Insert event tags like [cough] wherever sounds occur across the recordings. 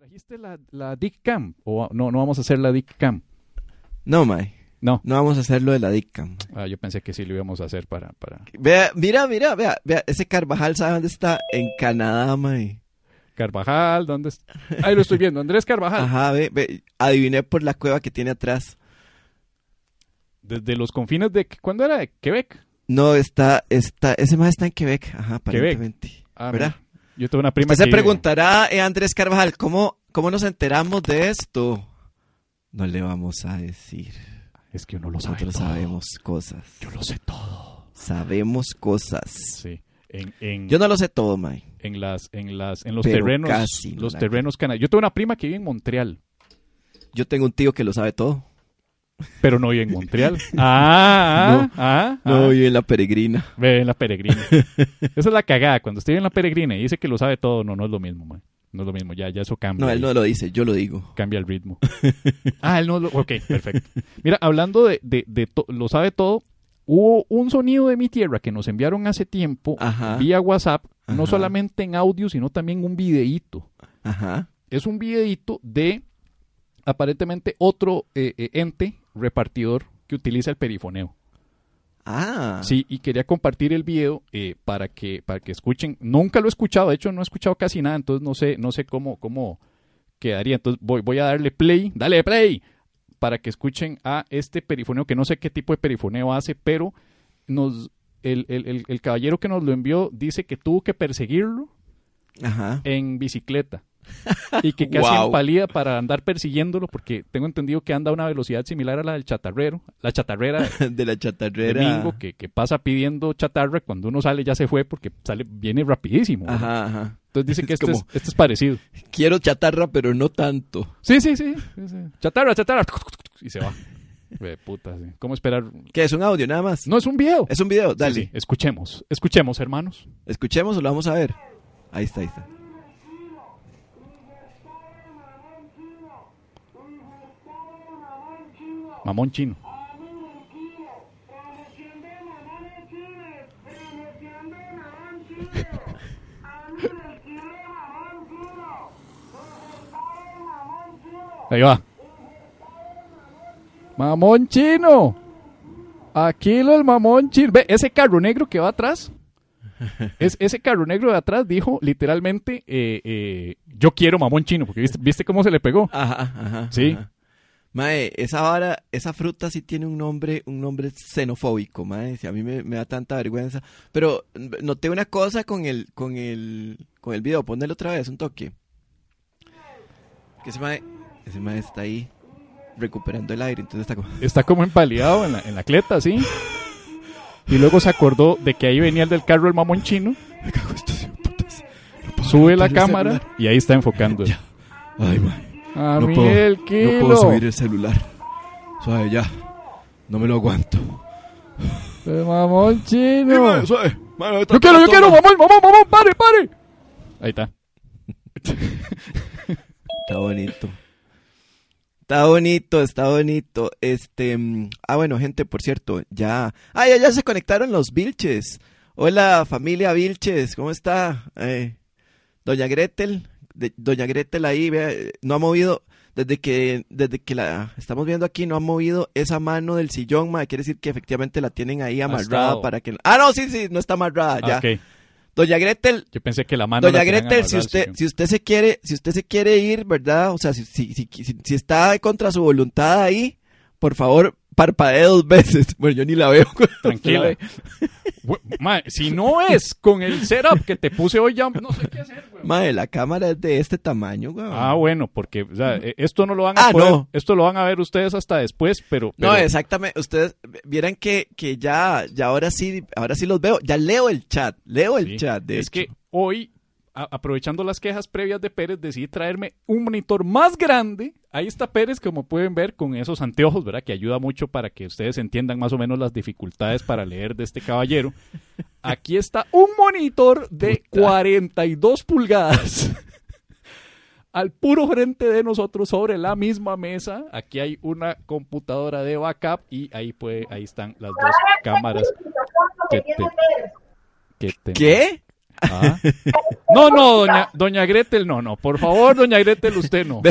¿Trajiste la, la Dick Cam? ¿O no, no vamos a hacer la Dick Cam? No, mae. No. No vamos a hacer lo de la DICAM. Ah, yo pensé que sí lo íbamos a hacer para... para... Vea, mira, mira, vea, vea. Ese Carvajal, ¿sabe dónde está? En Canadá, mae. Carvajal, ¿dónde está? Ahí lo estoy viendo, Andrés Carvajal. Ajá, ve, ve. Adiviné por la cueva que tiene atrás. Desde los confines de... ¿Cuándo era? ¿De Quebec? No, está, está, ese más está en Quebec, ajá, aparentemente. Ah, ¿Verdad? mira, Yo tengo una prima Usted se preguntará, eh, Andrés Carvajal, ¿cómo, ¿cómo nos enteramos de esto? No le vamos a decir. Es que uno lo sabe Nosotros sabemos cosas. Yo lo sé todo. Sabemos cosas. Sí. En, en, Yo no lo sé todo, May. en las, en las, en los Pero terrenos, casi los terrenos canadienses. Yo tengo una prima que vive en Montreal, Yo tengo un tío que lo sabe todo. Pero no vive en Montreal. [laughs] ah, ah, ah, No, ah. vive en la peregrina. Ve en la peregrina. [laughs] Esa es la cagada. Cuando vive en la peregrina y dice que lo sabe todo, no, no es lo mismo, man. No es lo mismo. Ya, ya eso cambia. No, él no lo dice, yo lo digo. Cambia el ritmo. [laughs] ah, él no lo... Ok, perfecto. Mira, hablando de, de, de to- lo sabe todo, hubo un sonido de mi tierra que nos enviaron hace tiempo Ajá. vía WhatsApp, no solamente en audio, sino también un videíto. Ajá. Es un videíto de aparentemente otro eh, eh, ente repartidor que utiliza el perifoneo. Ah. Sí, y quería compartir el video eh, para que para que escuchen. Nunca lo he escuchado, de hecho no he escuchado casi nada, entonces no sé no sé cómo cómo quedaría. Entonces voy voy a darle play, dale play para que escuchen a este perifoneo que no sé qué tipo de perifoneo hace, pero nos el, el- el- el caballero que nos lo envió dice que tuvo que perseguirlo Ajá. en bicicleta [laughs] y que casi Wow. empalida para andar persiguiéndolo porque tengo entendido que anda a una velocidad similar a la del chatarrero, la chatarrera [laughs] De la chatarrera. Mingo que, que pasa pidiendo chatarra cuando uno sale ya se fue porque sale viene rapidísimo. Ajá, ajá. Entonces dice que Es este, como- es, este es parecido. Quiero chatarra, pero no tanto. Sí, sí, sí. sí, sí. Chatarra, chatarra. Y se va. [laughs] De puta, sí. ¿Cómo esperar? ¿Qué es un audio nada más? No, es un video. Es un video, dale. Escuchemos. Escuchemos, hermanos. Escuchemos o lo vamos a ver. Ahí está, ahí está. Mamón chino. Ahí va. Mamón chino. Aquí lo el mamón chino. Ve, ese carro negro que va atrás. Es, ese carro negro de atrás dijo literalmente, eh, eh, yo quiero mamón chino, porque viste, viste cómo se le pegó. Ajá, ajá. Sí. ajá. Mae, esa vara, esa fruta sí tiene un nombre, un nombre xenofóbico, mae. Si a mí me, me da tanta vergüenza. Pero n- noté una cosa con el, con el, con el video. Ponelo otra vez, un toque. Que ese mae, ese mae está ahí recuperando el aire, entonces está como... [laughs] Está como empaleado en la, en la cleta, ¿sí? Y luego se acordó de que ahí venía el del carro el mamón chino, Me cago en estos putas. No sube la cámara celular. y ahí está enfocando. [laughs] Ya. Ay, mae. A No mí puedo- el No kilo. puedo subir el celular. Suave, ya. No me lo aguanto. El mamón chino. Suave. Yo quiero, yo quiero, mamón, mamón, mamón, pare, pare. Ahí está. Está bonito. Está bonito, está bonito. Este, mm, ah, bueno, gente, por cierto, ya, ah, ya, ya se conectaron los Vilches. Hola, familia Vilches, ¿cómo está? Eh, Doña Gretel, de- Doña Gretel ahí, vea, eh, no ha movido, desde que, desde que la estamos viendo aquí, no ha movido esa mano del sillón, ma, quiere decir que efectivamente la tienen ahí amarrada para que, ah, no, sí, sí, no está amarrada, ya. Doña Gretel, Yo pensé que la mano. Doña la Gretel, si usted, si usted se quiere, si usted se quiere ir, ¿verdad? O sea, si, si, si, si- si está contra su voluntad ahí, por favor, parpadee dos veces. [laughs] Bueno, yo ni la veo. [laughs] Tranquila. Mae, si no es con el setup que te puse hoy, ya no sé qué hacer, güey. Madre, la cámara es de este tamaño, güey. Ah, bueno, porque o sea, esto no lo van a Ah, poder- no. esto lo van a ver ustedes hasta después, pero, No, exactamente. Ustedes vieran que, que ya, ya ahora sí, ahora sí los veo. Ya leo el chat, leo el Sí. chat, de es hecho. que hoy, aprovechando las quejas previas de Pérez, decidí traerme un monitor más grande. Ahí está Pérez, como pueden ver, con esos anteojos, ¿verdad? Que ayuda mucho para que ustedes entiendan más o menos las dificultades para leer de este caballero. Aquí está un monitor de Puta. 42 pulgadas. [laughs] Al puro frente de nosotros, sobre la misma mesa, aquí hay una computadora de backup y ahí puede, ahí están las dos cámaras que, te- que. ¿Qué? [laughs] No, no, doña, doña Gretel, no, no. Por favor, doña Gretel, usted no.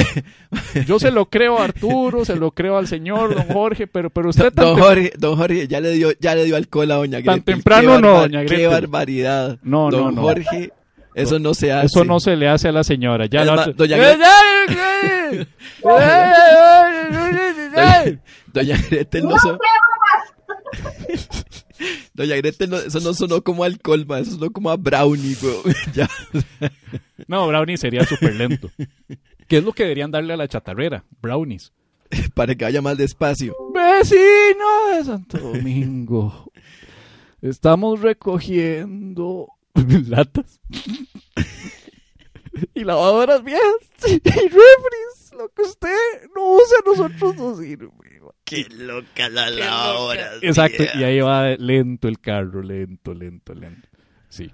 Yo se lo creo a Arturo, se lo creo al señor, don Jorge, pero, pero usted tan Don Jorge, don Jorge ya le dio, ya le dio alcohol a doña Gretel. Tan temprano Qué no, doña Qué Gretel. barbaridad. No, don no, no. Jorge, eso no se hace. Eso no se le hace a la señora. Ya Es la más, otra- doña Doña, [laughs] doña Gretel no son... [laughs] Doña Gretel, no- eso no sonó como alcohol, ma, eso sonó como a brownie. [laughs] Ya. No, brownie sería súper lento. ¿Qué es lo que deberían darle a la chatarrera? Brownies. [laughs] Para que vaya más despacio. Vecino de Santo Domingo, estamos recogiendo [laughs] latas y lavadoras viejas y refris. Lo que usted no usa, nosotros no sirve. Qué loca la lavadora. Exacto, y ahí va lento el carro, lento, lento, lento. Sí.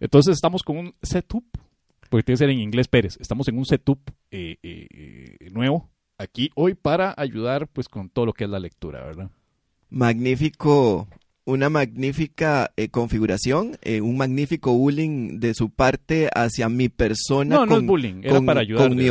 Entonces estamos con un setup, porque tiene que ser en inglés Pérez. Estamos en un setup eh, eh, eh, nuevo aquí hoy para ayudar pues con todo lo que es la lectura, ¿verdad? Magnífico, una magnífica eh, configuración, eh, un magnífico bullying de su parte hacia mi persona. No, no con, es bullying, era con- para ayudar. Con verdad.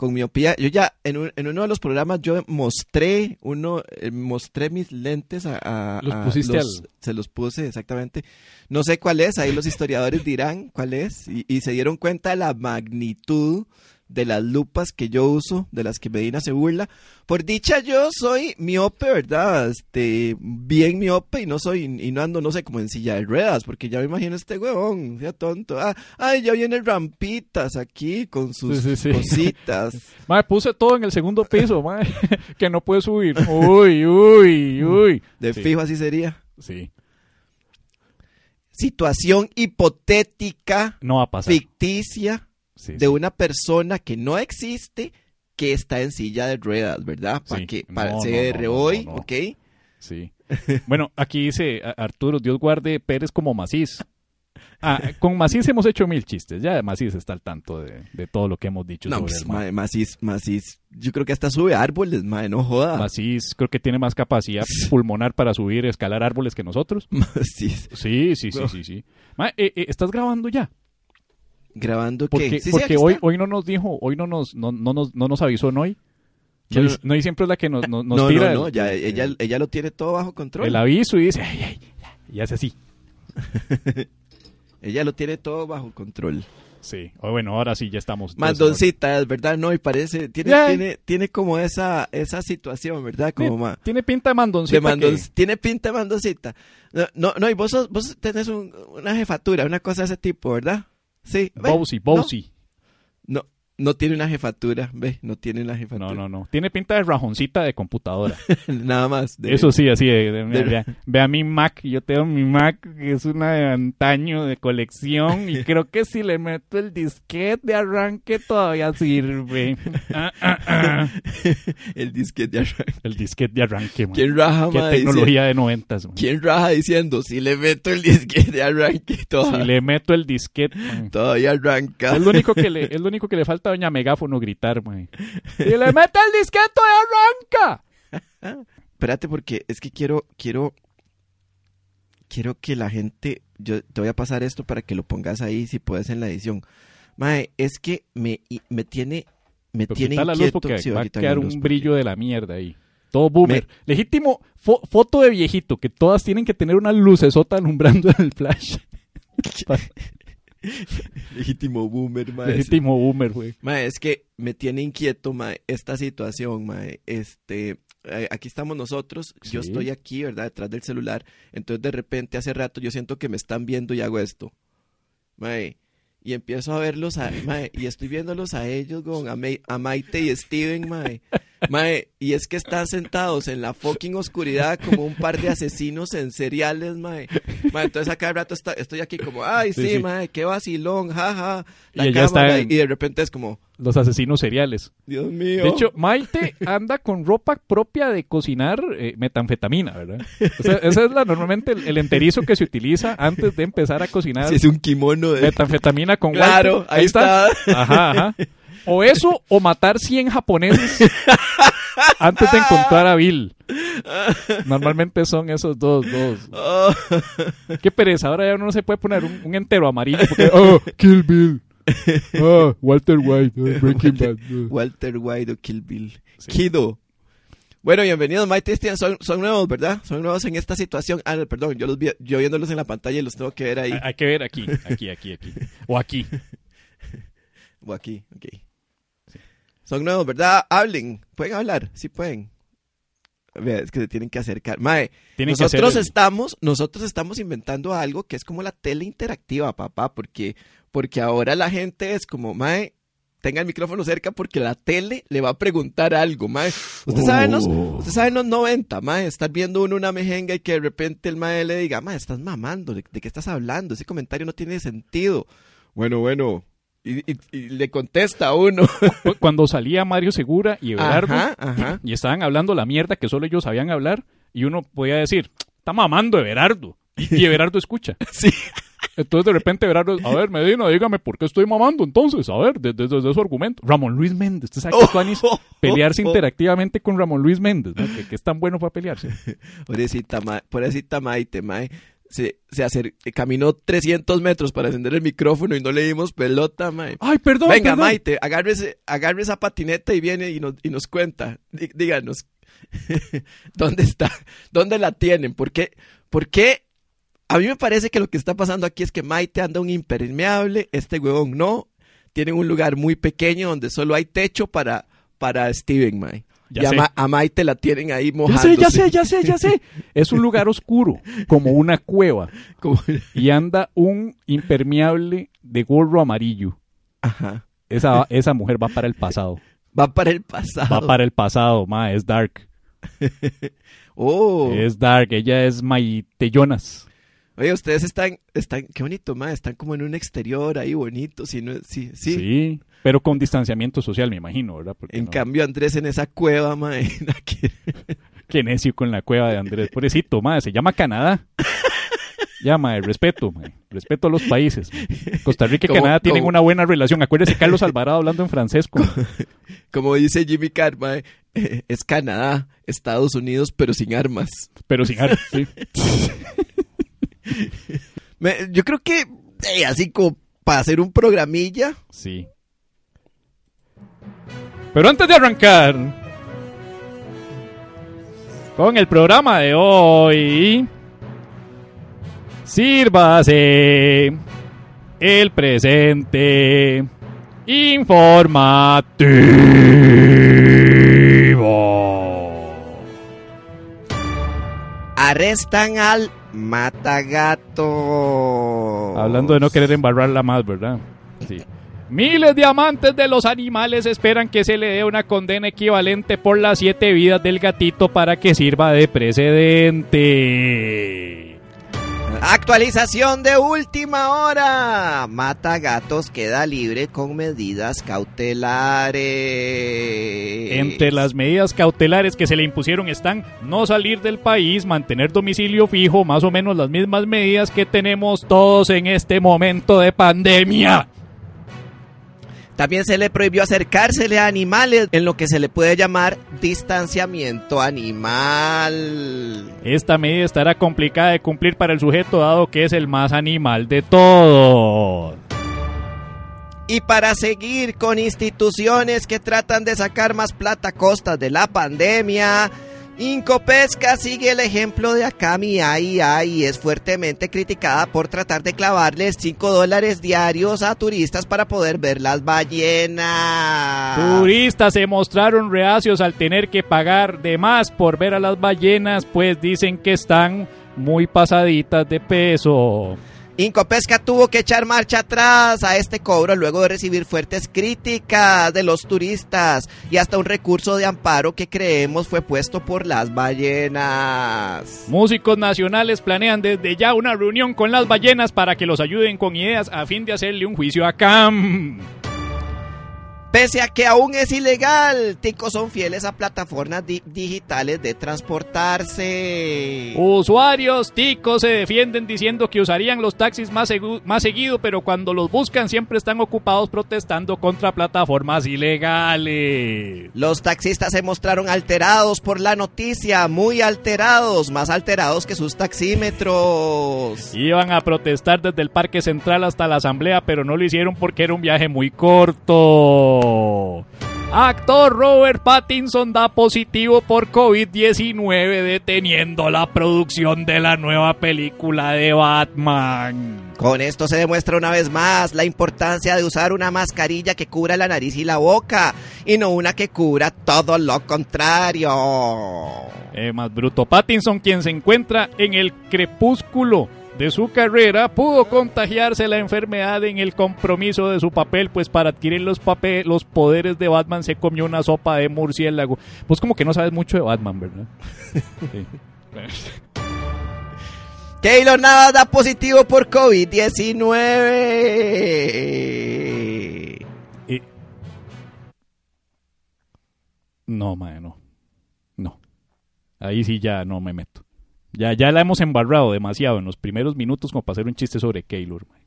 Con miopía. Yo ya en, un- en uno de los programas yo mostré uno, eh, mostré mis lentes a, a- Los a pusiste los- al- se los puse exactamente. No sé cuál es, ahí los historiadores dirán cuál es y, y se dieron cuenta de la magnitud de las lupas que yo uso, de las que Medina se burla. Por dicha yo soy miope, ¿verdad? Este, bien miope y no soy, y no ando, no sé, como en silla de ruedas, porque ya me imagino este huevón, sea tonto. Ah, ay, ya viene rampitas aquí con sus Sí, sí, sí. cositas. [laughs] Mae, puse todo en el segundo piso, mae, [laughs] que no puede subir. Uy, uy, uy. De fijo así sería. Sí, Situación hipotética, no va a pasar. ficticia, Sí, de sí. una persona que no existe, que está en silla de ruedas, ¿verdad? Para Sí. que, para no, CR no, no, hoy. ¿ok? Sí. Bueno, aquí dice Arturo, Dios guarde Pérez como Macís. Ah, con Macís hemos hecho mil chistes. Ya Macís está al tanto de, de todo lo que hemos dicho No, sobre pues, el mae. Macís, Macís, yo creo que hasta sube árboles, mae, no joda. Macís creo que tiene más capacidad pulmonar para subir, escalar árboles que nosotros. [laughs] Macís. Sí, sí, sí, sí, sí. Mae, eh, eh, ¿estás grabando ya? ¿Grabando qué? Porque, Sí, sí, porque aquí hoy, hoy no nos dijo, hoy no nos, no, no nos, no nos avisó Noy. Yo Noy, no- Noy siempre es la que nos, nos, nos no, tira no, no, ya, el- ella, ella lo tiene todo bajo control. el aviso y dice, ay, ay, y hace así. [laughs] Ella lo tiene todo bajo control. Sí, o bueno, ahora sí ya estamos. Mandoncita, es verdad, no, y parece, tiene, Ya. tiene, tiene como esa, esa situación, ¿verdad? Como Tiene, ma- tiene pinta de mandoncita. de mandon- que- tiene pinta de mandoncita. No, no, no, y vos, sos- vos tenés un- una jefatura, una cosa de ese tipo, ¿verdad? Sí. Bowsy, Bowsy. No, no tiene una jefatura, ve, no tiene una jefatura. No, no, no. Tiene pinta de rajoncita de computadora. [laughs] Nada más. de- Eso sí, así de, de- de- vea, vea mi Mac, yo tengo mi Mac que es una de antaño de colección y [laughs] creo que si le meto el disquete de arranque todavía sirve. [laughs] Ah, ah, ah. El disquete de arranque. El disquete de arranque, man. ¿Quién raja, Qué ma, tecnología de noventas, man. ¿Quién raja diciendo, si le meto el disquete de arranque, toda- Si le meto el disquete, man. todavía arranca? Es lo único que le, es lo único que le falta a doña Megáfono gritar, man. Si le meto el disquete de arranca. [laughs] Espérate porque es que quiero, quiero, quiero que la gente, yo te voy a pasar esto para que lo pongas ahí si puedes en la edición. Mae, es que me, y- me tiene, me Pero tiene la inquieto. porque Sí, va a quedar un brillo de la mierda ahí. Todo boomer. Legítimo fo- foto de viejito, que todas tienen que tener una lucesota alumbrando el flash. [laughs] [laughs] [laughs] Legítimo boomer, mae. Legítimo boomer, güey. Mae, es que me tiene inquieto, mae, esta situación, mae. Este, eh, aquí estamos nosotros, yo estoy aquí, ¿verdad? Detrás del celular. Entonces, de repente, hace rato, yo siento que me están viendo y hago esto. Mae. Y empiezo a verlos, a, mae, y estoy viéndolos a ellos, con, a, May- a Maite y Steven, mae. Mae, y es que están sentados en la fucking oscuridad como un par de asesinos en seriales, mae. Mae, entonces a cada rato está- estoy aquí como, ay, sí, Sí, sí. mae, qué vacilón, jaja. La Y cámara, en- y de repente es como, Los asesinos seriales. Dios mío. De hecho, Maite anda con ropa propia de cocinar eh, metanfetamina, ¿verdad? O sea, esa es la, normalmente el, el enterizo que se utiliza antes de empezar a cocinar si es un kimono de... metanfetamina con Claro, ahí está. Ajá, ajá. O eso, o matar 100 japoneses antes de encontrar a Bill. Normalmente son esos dos, dos. Oh. Qué pereza, ahora ya uno no se puede poner un, un entero amarillo porque, oh, Kill Bill. [laughs] Ah, Walter White, ah, Breaking Bad. ah. Walter White o Kill Bill. Sí. Kido. Bueno, bienvenidos, Mighty Christian. Son, son nuevos, ¿verdad? Son nuevos en esta situación. Ah, perdón, yo, los vi, yo viéndolos en la pantalla y los tengo que ver ahí. Hay hay que ver aquí, aquí, aquí, aquí. O aquí. [laughs] O aquí, ok. Son nuevos, ¿verdad? Hablen. ¿Pueden hablar? Sí pueden. Vea, es que se tienen que acercar. Mae, Tienen nosotros el- estamos, nosotros estamos inventando algo que es como la tele interactiva, papá, porque, porque ahora la gente es como, mae, tenga el micrófono cerca porque la tele le va a preguntar algo, mae. Usted sabe en los, Oh. usted sabe en los 90, mae, estar viendo uno una mejenga y que de repente el mae le diga, mae, estás mamando, ¿de, de qué estás hablando? Ese comentario no tiene sentido. Bueno, bueno. Y, y- y le contesta a uno. Cu- Cuando salía Mario Segura y Everardo Ajá, ajá. y estaban hablando la mierda que solo ellos sabían hablar y uno podía decir, está mamando Everardo. Y, Everardo escucha. [laughs] Sí. Entonces de repente Everardo, a ver, Medina, dígame por qué estoy mamando entonces, a ver, desde, desde su argumento. Ramón Luis Méndez, usted sabe que Tuanis pelearse interactivamente con Ramón Luis Méndez, ¿no? que, que es tan bueno para pelearse. [laughs] Pobrecita, ma- pobrecita Maite, mae. Se, se acer- caminó 300 metros para encender el micrófono y no le dimos pelota, mae. Ay, perdón. Venga, perdón. Maite, agárrese, agarre esa patineta y viene y nos, y nos cuenta. Dí- díganos, [laughs] ¿dónde está? ¿Dónde la tienen? ¿Por qué? ¿Por qué? A mí me parece que lo que está pasando aquí es que Maite anda un impermeable, este huevón no. Tienen un lugar muy pequeño donde solo hay techo para, para Steven, mae. Ya y a, sé. Ma- a Maite la tienen ahí Ya mojándose. sé, ya sé, ya sé, ya sé. Es un lugar oscuro, como una cueva, [laughs] Como- y anda un impermeable de gorro amarillo. Ajá. Esa, esa mujer va para el pasado. [laughs] Va para el pasado. Va para el pasado, ma, es dark. [laughs] Oh. Es dark, ella es Maite Jonas. Oye, ustedes están, están, qué bonito, ma, están como en un exterior ahí bonito, si no, sí, sí. Sí, pero con distanciamiento social, me imagino, ¿verdad? Porque En no- cambio, Andrés en esa cueva, ma, [laughs] aquí- Qué necio con la cueva de Andrés. Pobrecito, madre, se llama Canadá. Ya, madre, respeto. Respeto a los países. Costa Rica y Como- Canadá tienen como- una buena relación. Acuérdese Carlos Alvarado hablando en francés [laughs] como dice Jimmy Carr, ma, eh, es Canadá, Estados Unidos, pero sin armas. Pero sin ar- sí. [laughs] Me- yo creo que, eh, así como para hacer un programilla, Sí. Pero antes de arrancar con el programa de hoy, sírvase el presente informativo. arrestan al matagato. Hablando de no querer embarrarla más, ¿verdad? Sí. Miles de amantes de los animales esperan que se le dé una condena equivalente por las siete vidas del gatito para que sirva de precedente. Actualización de última hora. Matagatos queda libre con medidas cautelares. Entre las medidas cautelares que se le impusieron están no salir del país, mantener domicilio fijo, más o menos las mismas medidas que tenemos todos en este momento de pandemia. También se le prohibió acercársele a animales en lo que se le puede llamar distanciamiento animal. Esta medida estará complicada de cumplir para el sujeto dado que es el más animal de todos. Y para seguir con instituciones que tratan de sacar más plata a costas de la pandemia, Incopesca sigue el ejemplo de Akami Ai Ai y es fuertemente criticada por tratar de clavarles 5 dólares diarios a turistas para poder ver las ballenas. Turistas se mostraron reacios al tener que pagar de más por ver a las ballenas, pues dicen que están muy pasaditas de peso. Incopesca tuvo que echar marcha atrás a este cobro luego de recibir fuertes críticas de los turistas y hasta un recurso de amparo que creemos fue puesto por las ballenas. Músicos nacionales planean desde ya una reunión con las ballenas para que los ayuden con ideas a fin de hacerle un juicio a Cam. Pese a que aún es ilegal, ticos son fieles a plataformas di- digitales de transportarse. Usuarios ticos se defienden diciendo que usarían los taxis más, más seguido, pero cuando los buscan siempre están ocupados protestando contra plataformas ilegales. Los taxistas se mostraron alterados por la noticia, muy alterados, más alterados que sus taxímetros. Iban a protestar desde el Parque Central hasta la Asamblea, pero no lo hicieron porque era un viaje muy corto. Actor Robert Pattinson da positivo por COVID-19 deteniendo la producción de la nueva película de Batman. Con esto se demuestra una vez más la importancia de usar una mascarilla que cubra la nariz y la boca y no una que cubra todo lo contrario. Eh, más bruto, Pattinson, quien se encuentra en el crepúsculo de su carrera, pudo contagiarse la enfermedad en el compromiso de su papel, pues para adquirir los, pape- los poderes de Batman se comió una sopa de murciélago. Pues como que no sabes mucho de Batman, ¿verdad? [laughs] Sí. [laughs] Keylor Navas da positivo por COVID-19. Y- No, mae, no. No. Ahí sí ya no me meto. Ya, ya la hemos embarrado demasiado en los primeros minutos como para hacer un chiste sobre Keylor, mae.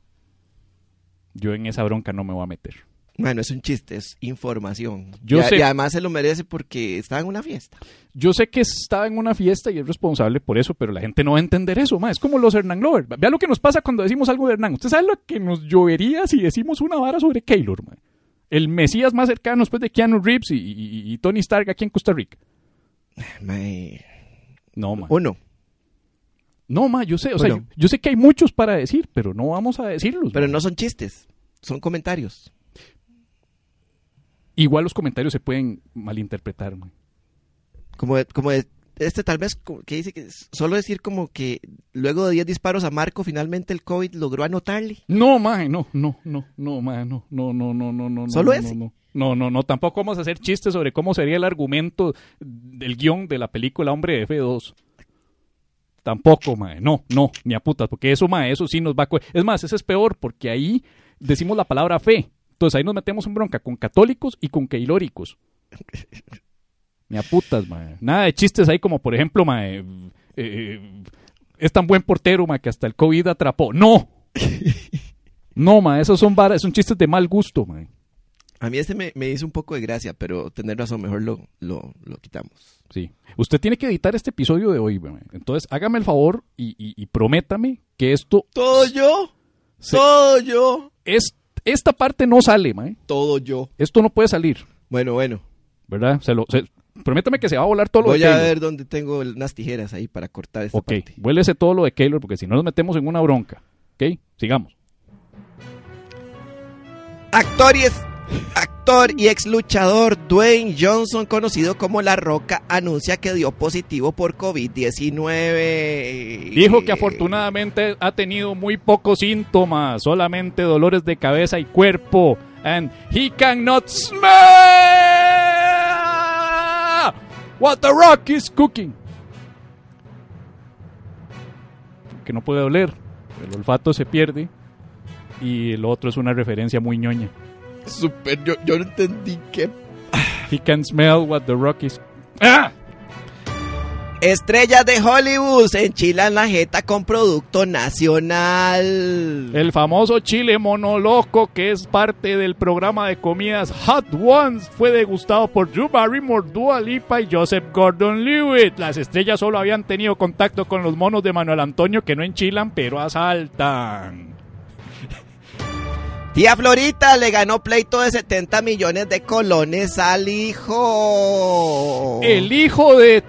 Yo en esa bronca no me voy a meter. Bueno, es un chiste, es información. Yo y, sé- y además se lo merece porque estaba en una fiesta. Yo sé que estaba en una fiesta y es responsable por eso, pero la gente no va a entender eso, ma. Es como los Hernán Lover. Vea lo que nos pasa cuando decimos algo de Hernán. ¿Usted sabe lo que nos llovería si decimos una vara sobre Keylor, ma? El mesías más cercano después de Keanu Reeves y, y- y Tony Stark aquí en Costa Rica. No, ma. Uno, No, ma, yo sé. O sea, yo, yo sé que hay muchos para decir, pero no vamos a decirlos. pero ma. no son chistes, son comentarios. Igual los comentarios se pueden malinterpretar, ma. Como, de- como de- este tal vez que dice que solo decir como que luego de 10 disparos a Marco finalmente el COVID logró anotarle. No, ma, no, no, no, no, ma, no, no, no, no, no, no. ¿Solo no, ese? No, no, no, no, tampoco vamos a hacer chistes sobre cómo sería el argumento del guion de la película Hombre de F2. Tampoco, ma, no, no, ni a putas, porque eso, ma, eso sí nos va a... Es más, eso es peor, porque ahí decimos la palabra fe. Entonces ahí nos metemos en bronca con católicos y con keilóricos. [laughs] Ni a putas, ma. Nada de chistes ahí como, por ejemplo, ma, eh, eh, es tan buen portero, ma, que hasta el COVID atrapó. ¡No! [laughs] No, ma, esos son, varas- son chistes de mal gusto, ma. A mí este me, me hizo un poco de gracia, pero tener razón, mejor lo, lo, lo quitamos. Sí. Usted tiene que editar este episodio de hoy. Entonces, hágame el favor y, y- y prométame que esto... ¿Todo yo? se- Todo yo. es, esta parte no sale, ma. Todo yo. Esto no puede salir, Bueno, bueno. ¿verdad? Se lo, se- prométame que se va a volar todo lo Voy de a Keylor. ver dónde tengo unas tijeras ahí para cortar esta Ok, parte. vuélese todo lo de Keylor porque si no nos metemos en una bronca. Ok, sigamos. Actor y, es- actor y ex luchador Dwayne Johnson, conocido como La Roca, anuncia que dio positivo por COVID-19. Dijo que afortunadamente ha tenido muy pocos síntomas, solamente dolores de cabeza y cuerpo. And he cannot smell what the rock is cooking. Que no puede oler, el olfato se pierde. Y el otro es una referencia muy ñoña. Super, yo, yo no entendí qué. He can smell what the rock is. ¡Ah! Estrellas de Hollywood se enchilan la jeta con producto nacional. El famoso chile monoloco que es parte del programa de comidas Hot Ones fue degustado por Drew Barrymore, Dua Lipa y Joseph Gordon-Levitt. Las estrellas solo habían tenido contacto con los monos de Manuel Antonio que no enchilan pero asaltan. Tía Florita le ganó pleito de 70 millones de colones al hijo. El hijo de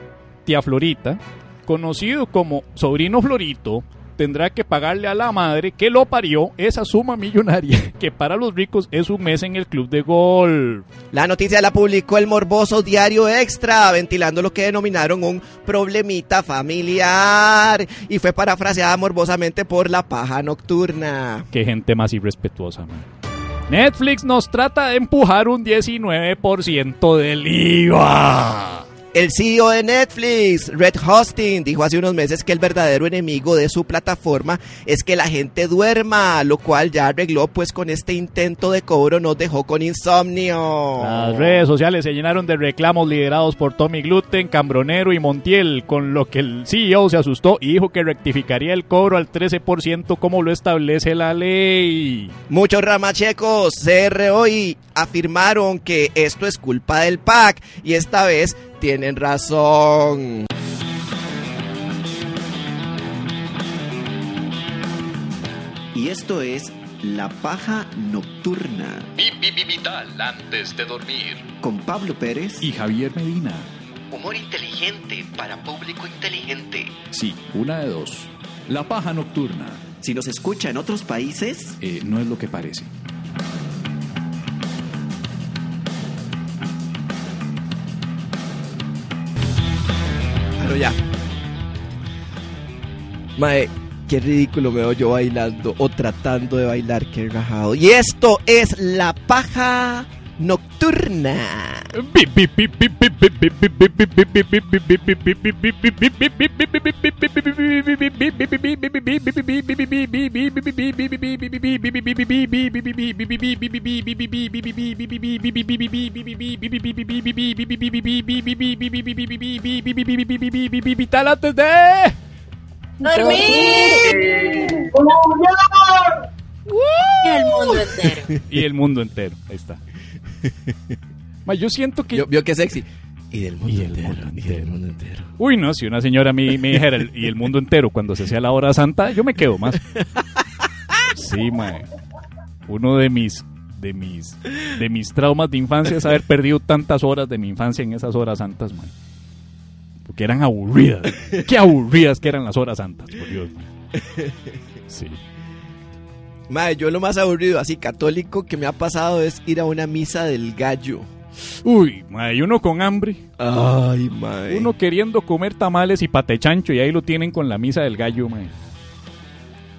tía Florita, conocido como sobrino Florito, tendrá que pagarle a la madre que lo parió esa suma millonaria [laughs] que para los ricos es un mes en el club de golf. La noticia la publicó el morboso Diario Extra, ventilando lo que denominaron un problemita familiar y fue parafraseada morbosamente por la paja nocturna. Qué gente más irrespetuosa, man. Netflix nos trata de empujar un 19% del IVA. El CEO de Netflix, Red Hosting, dijo hace unos meses que el verdadero enemigo de su plataforma es que la gente duerma, lo cual ya arregló pues con este intento de cobro nos dejó con insomnio. Las redes sociales se llenaron de reclamos liderados por Tommy Gluten, Cambronero y Montiel, con lo que el CEO se asustó y dijo que rectificaría el cobro al 13% como lo establece la ley. Muchos ramachecos CRO y afirmaron que esto es culpa del PAC y esta vez tienen razón. Y esto es La Paja Nocturna Vital antes de dormir. con Pablo Pérez. Y Javier Medina. humor inteligente para público inteligente. Sí, una de dos. La paja nocturna Si nos escucha en otros países, eh, no es lo que parece. Pero ya. Mae, qué ridículo me veo yo bailando o tratando de bailar, qué rajado. Y esto es La Paja Nocturna. Vital antes de ¡Dormir! Y el mundo entero. y el mundo entero. Ahí está. Ma, yo siento que Vio, vio qué sexy. Y del mundo, Y entero, mundo y del mundo entero. Uy, no, si una señora a mí me dijera el- y el mundo entero cuando se hacía la hora santa, yo me quedo más. Sí, mae. Uno de mis de mis de mis traumas de infancia es haber perdido tantas horas de mi infancia en esas horas santas, mae. Porque eran aburridas. [laughs] Qué aburridas que eran las horas santas, por Dios. Sí. Mae, yo lo más aburrido, así católico, que me ha pasado es ir a una misa del gallo. Uy, y uno con hambre, Ay, mae. uno queriendo comer tamales y pate chancho y ahí lo tienen con la misa del gallo, mae.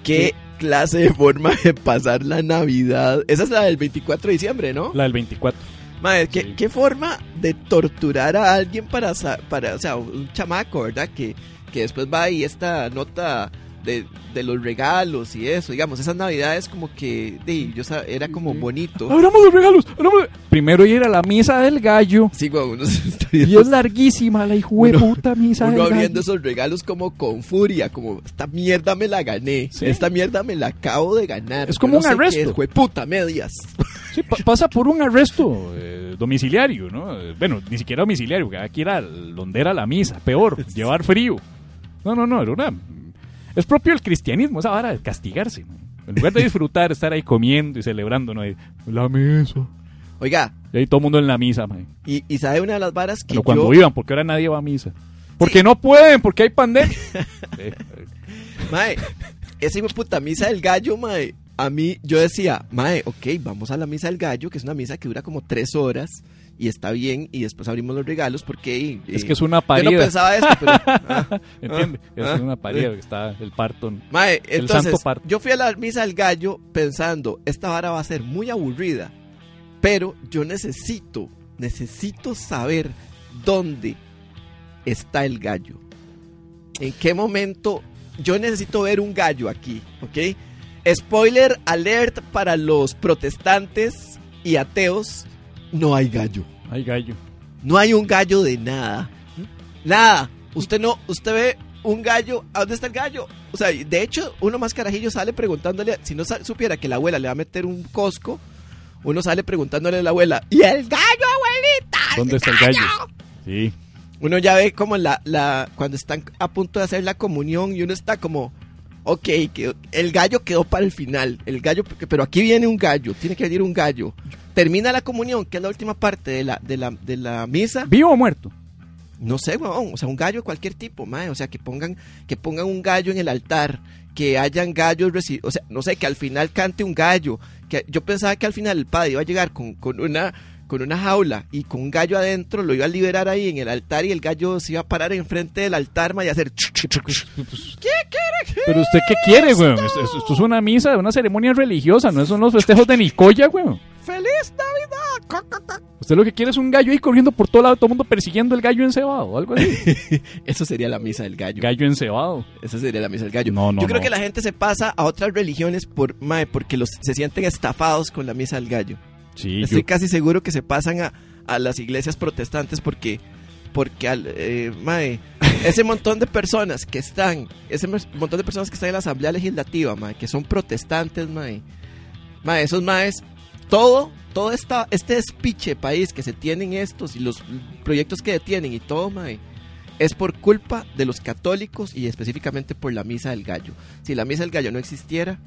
¿Qué clase de forma de pasar la Navidad? Esa es la del 24 de diciembre, ¿no? La del 24. Mae, ¿qué, Sí. qué forma de torturar a alguien para, sa- para o sea, un chamaco, ¿verdad? Que, que después va y esta nota de, de los regalos y eso, digamos, esas navidades como que, de, yo sa- era como bonito. Abramos los regalos. abramos los- Primero ir a la misa del gallo. Sí, güey, uno Y es larguísima la de puta misa uno del gallo. abriendo esos regalos como con furia, como, esta mierda me la gané, Sí. esta mierda me la acabo de ganar. Es como un arresto. es, jueputa, medias. Sí, pa- pasa por un arresto [laughs] eh, domiciliario, ¿no? Bueno, ni siquiera domiciliario, que hay que ir a donde era la misa, peor, [laughs] llevar frío. No, no, no, era una... Es propio el cristianismo, esa vara de castigarse. En lugar de disfrutar, estar ahí comiendo y celebrando, ¿no? La misa. Oiga, Y ahí todo el mundo en la misa, man. y, y sabe una de las varas que Pero cuando yo... iban, porque ahora nadie va a misa. Porque no pueden, porque hay pandemia. [laughs] Eh, Mae, esa puta misa del gallo, mae. A mí, yo decía, mae, ok, vamos a la misa del gallo, que es una misa que dura como tres horas y está bien, y después abrimos los regalos porque. es eh, que es una Yo no parida. pensaba esto, pero. [laughs] ah, ah, es una parida ah. que está el parto. Mae, El entonces, santo parto. yo fui a la misa del gallo pensando, esta vara va a ser muy aburrida, pero yo necesito, necesito saber dónde está el gallo. ¿En qué momento? Yo necesito ver un gallo aquí, ¿ok? Spoiler alert para los protestantes y ateos, no hay gallo. Ay, gallo. No hay un gallo de nada. Nada. Usted no, usted ve un gallo, ¿a dónde está el gallo? O sea, de hecho, uno más carajillo sale preguntándole, si no supiera que la abuela le va a meter un cosco, uno sale preguntándole a la abuela, ¿y el gallo, abuelita? ¿Dónde está el gallo? Sí. Uno ya ve como la, la, cuando están a punto de hacer la comunión y uno está como, ok, quedó- el gallo quedó para el final, el gallo, pero aquí viene un gallo, tiene que venir un gallo. Termina la comunión, que es la última parte de la, de la, de la misa. ¿Vivo o muerto? No sé, weón, o sea, un gallo de cualquier tipo, mae, o sea, que pongan, que pongan un gallo en el altar, que hayan gallos, o sea, no sé, que al final cante un gallo, que yo pensaba que al final el padre iba a llegar con, con una, con una jaula y con un gallo adentro, lo iba a liberar ahí en el altar y el gallo se iba a parar enfrente del altar, mae, y hacer... ¿Pero usted qué quiere, weón? Esto, esto- esto es una misa, una ceremonia religiosa, no son los festejos de Nicoya, weón. ¡Feliz Navidad! Usted lo que quiere es un gallo ahí corriendo por todo lado, todo el mundo persiguiendo el gallo encebado, algo así. [laughs] Eso sería la misa del gallo. gallo encebado. Esa sería la misa del gallo. No, no, Yo creo no. que la gente se pasa a otras religiones por mae, porque los, se sienten estafados con la misa del gallo. Sí, Estoy yo, casi seguro que se pasan a, a las iglesias protestantes porque porque al, eh, mae, ese montón de personas que están, ese montón de personas que están en la asamblea legislativa, mae, que son protestantes, mae, mae, esos maes, todo, todo esta, este despiche país que se tienen estos y los proyectos que detienen y todo, mae, es por culpa de los católicos y específicamente por la misa del gallo. Si la misa del gallo no existiera,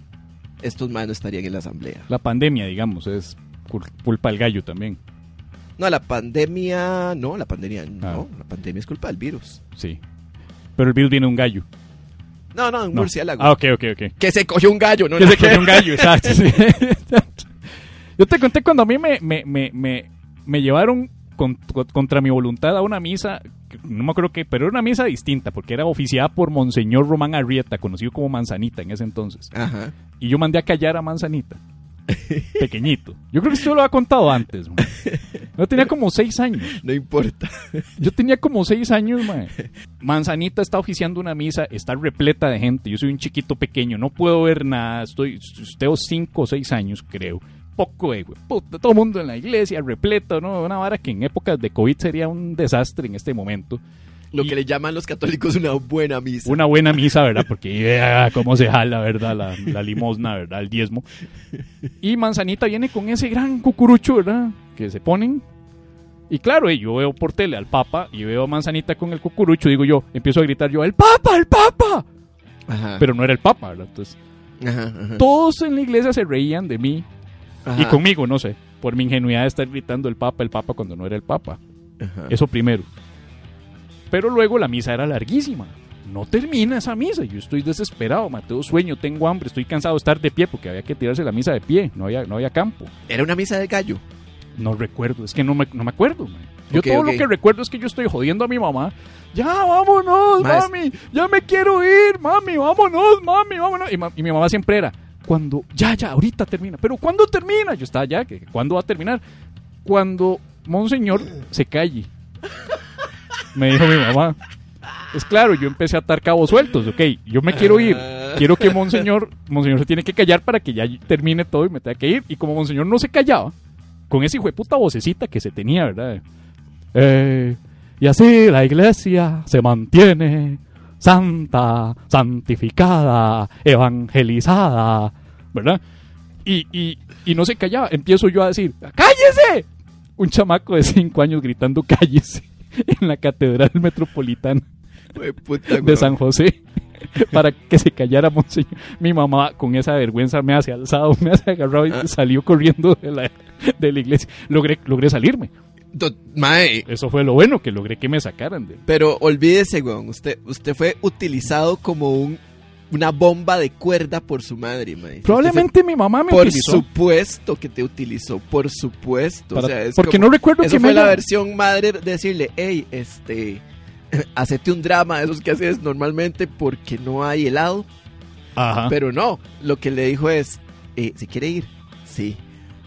estos maes no estarían en la asamblea. la pandemia, digamos, es cul- culpa del gallo también. No, la pandemia, no, la pandemia, Ah. no, la pandemia es culpa del virus. Sí. Pero el virus viene de un gallo. No, no, un No. murciélago. Ah, ok, ok, ok. Que se cogió un gallo, ¿no? Que se cogió un gallo, exacto. [laughs] Yo te conté cuando a mí me, me, me, me, me llevaron con- con- contra mi voluntad a una misa, no me acuerdo qué, pero era una misa distinta, porque era oficiada por Monseñor Román Arrieta, conocido como Manzanita en ese entonces. Ajá. Y yo mandé a callar a Manzanita. Pequeñito. Yo creo que esto lo había contado antes. man. Yo tenía como seis años. No importa. Yo tenía como seis años, mae. Manzanita está oficiando una misa, está repleta de gente. Yo soy un chiquito pequeño, no puedo ver nada. Estoy, tengo cinco o seis años, creo. Poco de puta, todo el mundo en la iglesia, repleto, ¿no? Una vara que en épocas de COVID sería un desastre en este momento. Lo Y- que le llaman los católicos una buena misa. Una buena misa, ¿verdad? Porque [laughs] ah, cómo se jala, ¿verdad? La, la limosna, ¿verdad? El diezmo. [laughs] Y Manzanita viene con ese gran cucurucho, ¿verdad? Que se ponen. Y claro, eh, yo veo por tele al Papa y veo a Manzanita con el cucurucho. Digo yo, empiezo a gritar yo, ¡el Papa, el Papa! Ajá. Pero no era el Papa, ¿verdad? Entonces, Ajá, ajá, todos en la iglesia se reían de mí ajá, y conmigo, no sé, por mi ingenuidad de estar gritando el Papa, el Papa cuando no era el Papa. ajá. Eso primero. Pero luego la misa era larguísima. No termina esa misa. Yo estoy desesperado, Mateo sueño, tengo hambre, estoy cansado de estar de pie porque había que tirarse la misa de pie, no había, no había campo. Era una misa del gallo. No recuerdo, es que no me, no me acuerdo. man. Yo todo lo que recuerdo es que yo estoy jodiendo a mi mamá. Ya, vámonos, mami. Ya me quiero ir, mami. Vámonos, mami, vámonos. Y, ma- y mi mamá siempre era, cuando, ya, ya, ahorita termina. Pero ¿cuándo termina? Yo estaba ya, ¿cuándo va a terminar? Cuando Monseñor se calle. Me dijo mi mamá. Pues claro, yo empecé a atar cabos sueltos. Ok, yo me quiero ir. Quiero que Monseñor, Monseñor se tiene que callar para que ya termine todo y me tenga que ir. Y como Monseñor no se callaba, con esa hijo de puta vocecita que se tenía, ¿verdad? Eh, y así la iglesia se mantiene santa, santificada, evangelizada, ¿verdad? Y, y, y no se callaba. Empiezo yo a decir, ¡cállese! Un chamaco de cinco años gritando cállese [laughs] en la catedral metropolitana de. San José [laughs] para que se callara monseñor. Mi mamá con esa vergüenza me hace alzado, [laughs] me hace agarrado y Ah. salió corriendo de la, de la iglesia. Logré, logré salirme. Mae, Eso fue lo bueno, que logré que me sacaran de... pero olvídese, weón. Usted, usted fue utilizado como un, una bomba de cuerda por su madre, mae. Probablemente mi mamá me Por utilizó. supuesto que te utilizó, por supuesto. para- o sea, es porque como- no recuerdo Eso que fue me la versión madre de decirle, hey, este, [laughs] hacete un drama de esos que haces normalmente porque no hay helado. Ajá. Pero no, lo que le dijo es, eh, ¿se quiere ir? Sí.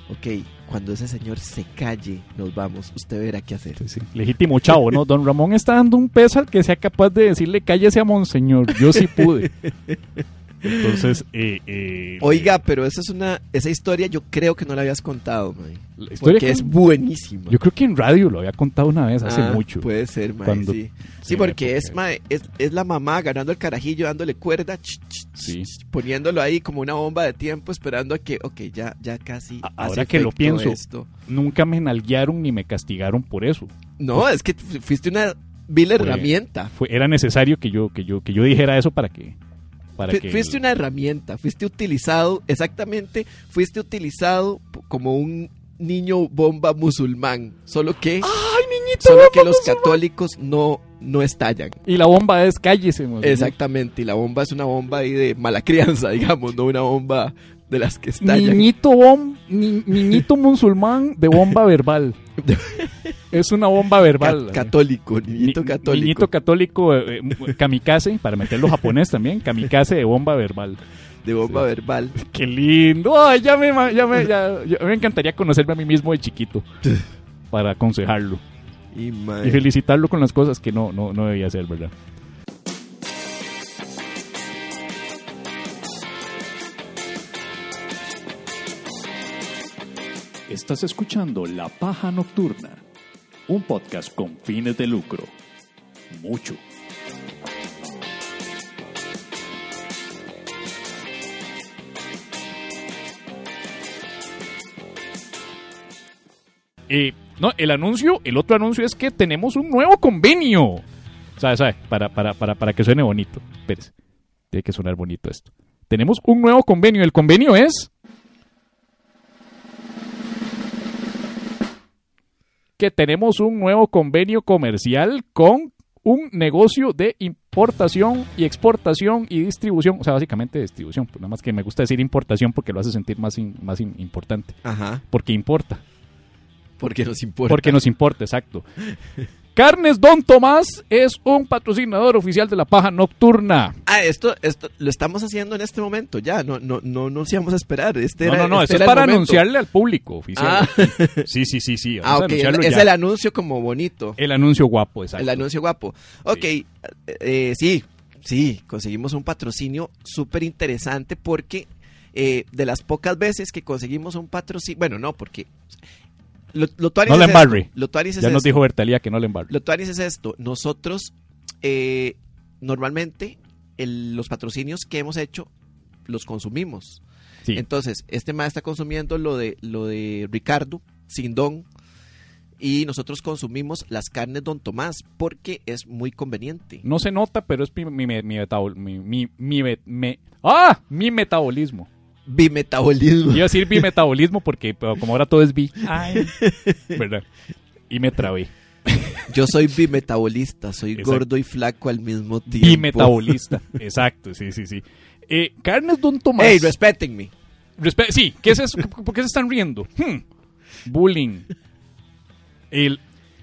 Ok, cuando ese señor se calle, nos vamos. Usted verá qué hacer. Sí, sí. Legítimo chavo, ¿no? Don Ramón está dando un peso al que sea capaz de decirle cállese a Monseñor. Yo sí pude. [laughs] Entonces, eh, eh, Oiga, pero esa es una, esa historia yo creo que no la habías contado, la historia Porque que- es buenísima. Yo creo que en radio lo había contado una vez hace Ah, mucho. Puede ser, Cuando- sí. sí, porque es, mae, es, es la mamá agarrando el carajillo, dándole cuerda, ch, ch, ch, Sí. ch, poniéndolo ahí como una bomba de tiempo, esperando a que, ok, ya, ya casi. Ahora que lo pienso. esto. Nunca me nalguearon ni me castigaron por eso. No, es que fu- fuiste una vil Fue- herramienta. Fue, era necesario que yo, que yo, que yo dijera eso para que. Para que Fuiste una herramienta, fuiste utilizado, exactamente, fuiste utilizado como un niño bomba musulmán, solo que, ¡Ay, niñito! solo bomba que los musulmán! católicos no, no estallan. Y la bomba es cállese. Exactamente, y la bomba es una bomba ahí de mala crianza, [laughs] digamos, no una bomba de las que estallan. Niñito, bom, ni- niñito musulmán de bomba [laughs] verbal. Es una bomba verbal. Ca- católico, niñito Ni- católico. Niñito católico, eh, eh, kamikaze, para meterlo japonés también, kamikaze de bomba verbal. de bomba verbal. [laughs] Qué lindo. Ay, ya me, ya me, ya- ya me encantaría conocerme a mí mismo de chiquito. [laughs] para aconsejarlo Y, y felicitarlo con las cosas que no, no, no debía hacer, ¿verdad? Estás escuchando La Paja Nocturna, un podcast con fines de lucro. Mucho. Eh, no, el anuncio, el otro anuncio es que tenemos un nuevo convenio. ¿Sabe, sabe? Para, para, para, para que suene bonito. Espérese. Tiene que sonar bonito esto. Tenemos un nuevo convenio. El convenio es. Que tenemos un nuevo convenio comercial con un negocio de importación y exportación y distribución. O sea, básicamente distribución. Pues nada más que me gusta decir importación porque lo hace sentir más, in- más in- importante. Ajá, Porque importa. porque nos importa. Porque nos importa, exacto. Carnes Don Tomás es un patrocinador oficial de la paja nocturna. Ah, esto, esto lo estamos haciendo en este momento, ya, no, no, no nos íbamos a esperar. Este No, era, no, no, este esto es para anunciarle al público oficial. Ah, [laughs] Sí, sí, sí, sí. vamos ah a es ya. el anuncio como bonito, El anuncio guapo, exacto. el anuncio guapo. Ok, eh, eh, sí, sí, conseguimos un patrocinio súper interesante porque eh, de las pocas veces que conseguimos un patrocinio, bueno, no, porque lo, lo No la es embarre. es Ya nos dijo Bertalía que no le embarque. Lo tuanis es esto. Nosotros, eh, normalmente, el- los patrocinios que hemos hecho, los consumimos. Sí. Entonces, este más está consumiendo lo de, lo de Ricardo, Sindón, y nosotros consumimos las carnes Don Tomás porque es muy conveniente. No se nota, pero es mi, mi, mi, metabol- mi, mi, mi me- me- ¡Ah! Mi metabolismo. Bimetabolismo. Iba a decir bimetabolismo porque como ahora todo es bi. Ay. ¿Verdad? Y me trabé. Yo soy bimetabolista, soy Exacto. gordo y flaco al mismo tiempo. Bimetabolista. Exacto, sí, sí, sí. Eh, Carnes Don Tomás. Hey, respétenme. Respe- sí, ¿qué es eso? ¿Por qué se están riendo? Hmm. Bullying. El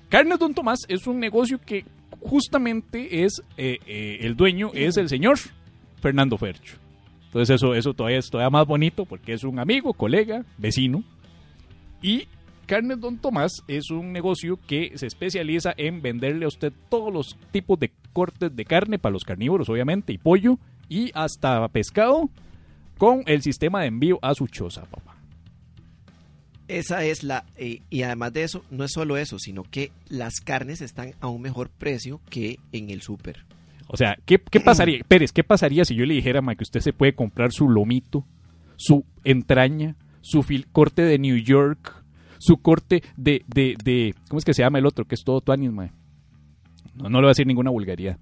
Carnes Don Tomás es un negocio que justamente es eh, eh, el dueño es el señor Fernando Fercho. Entonces eso, eso todavía es todavía más bonito porque es un amigo, colega, vecino. Y Carnes Don Tomás es un negocio que se especializa en venderle a usted todos los tipos de cortes de carne para los carnívoros, obviamente, y pollo, y hasta pescado, con el sistema de envío a su choza, papá. Esa es la... eh, y además de eso, no es solo eso, sino que las carnes están a un mejor precio que en el súper. O sea, ¿qué, qué pasaría, [clears throat] Pérez, qué pasaría si yo le dijera, ma, que usted se puede comprar su lomito, su entraña, su fil- corte de New York, su corte de, de, de, ¿cómo es que se llama el otro? Que es todo tuanis, ma? No, no le voy a decir ninguna vulgaridad.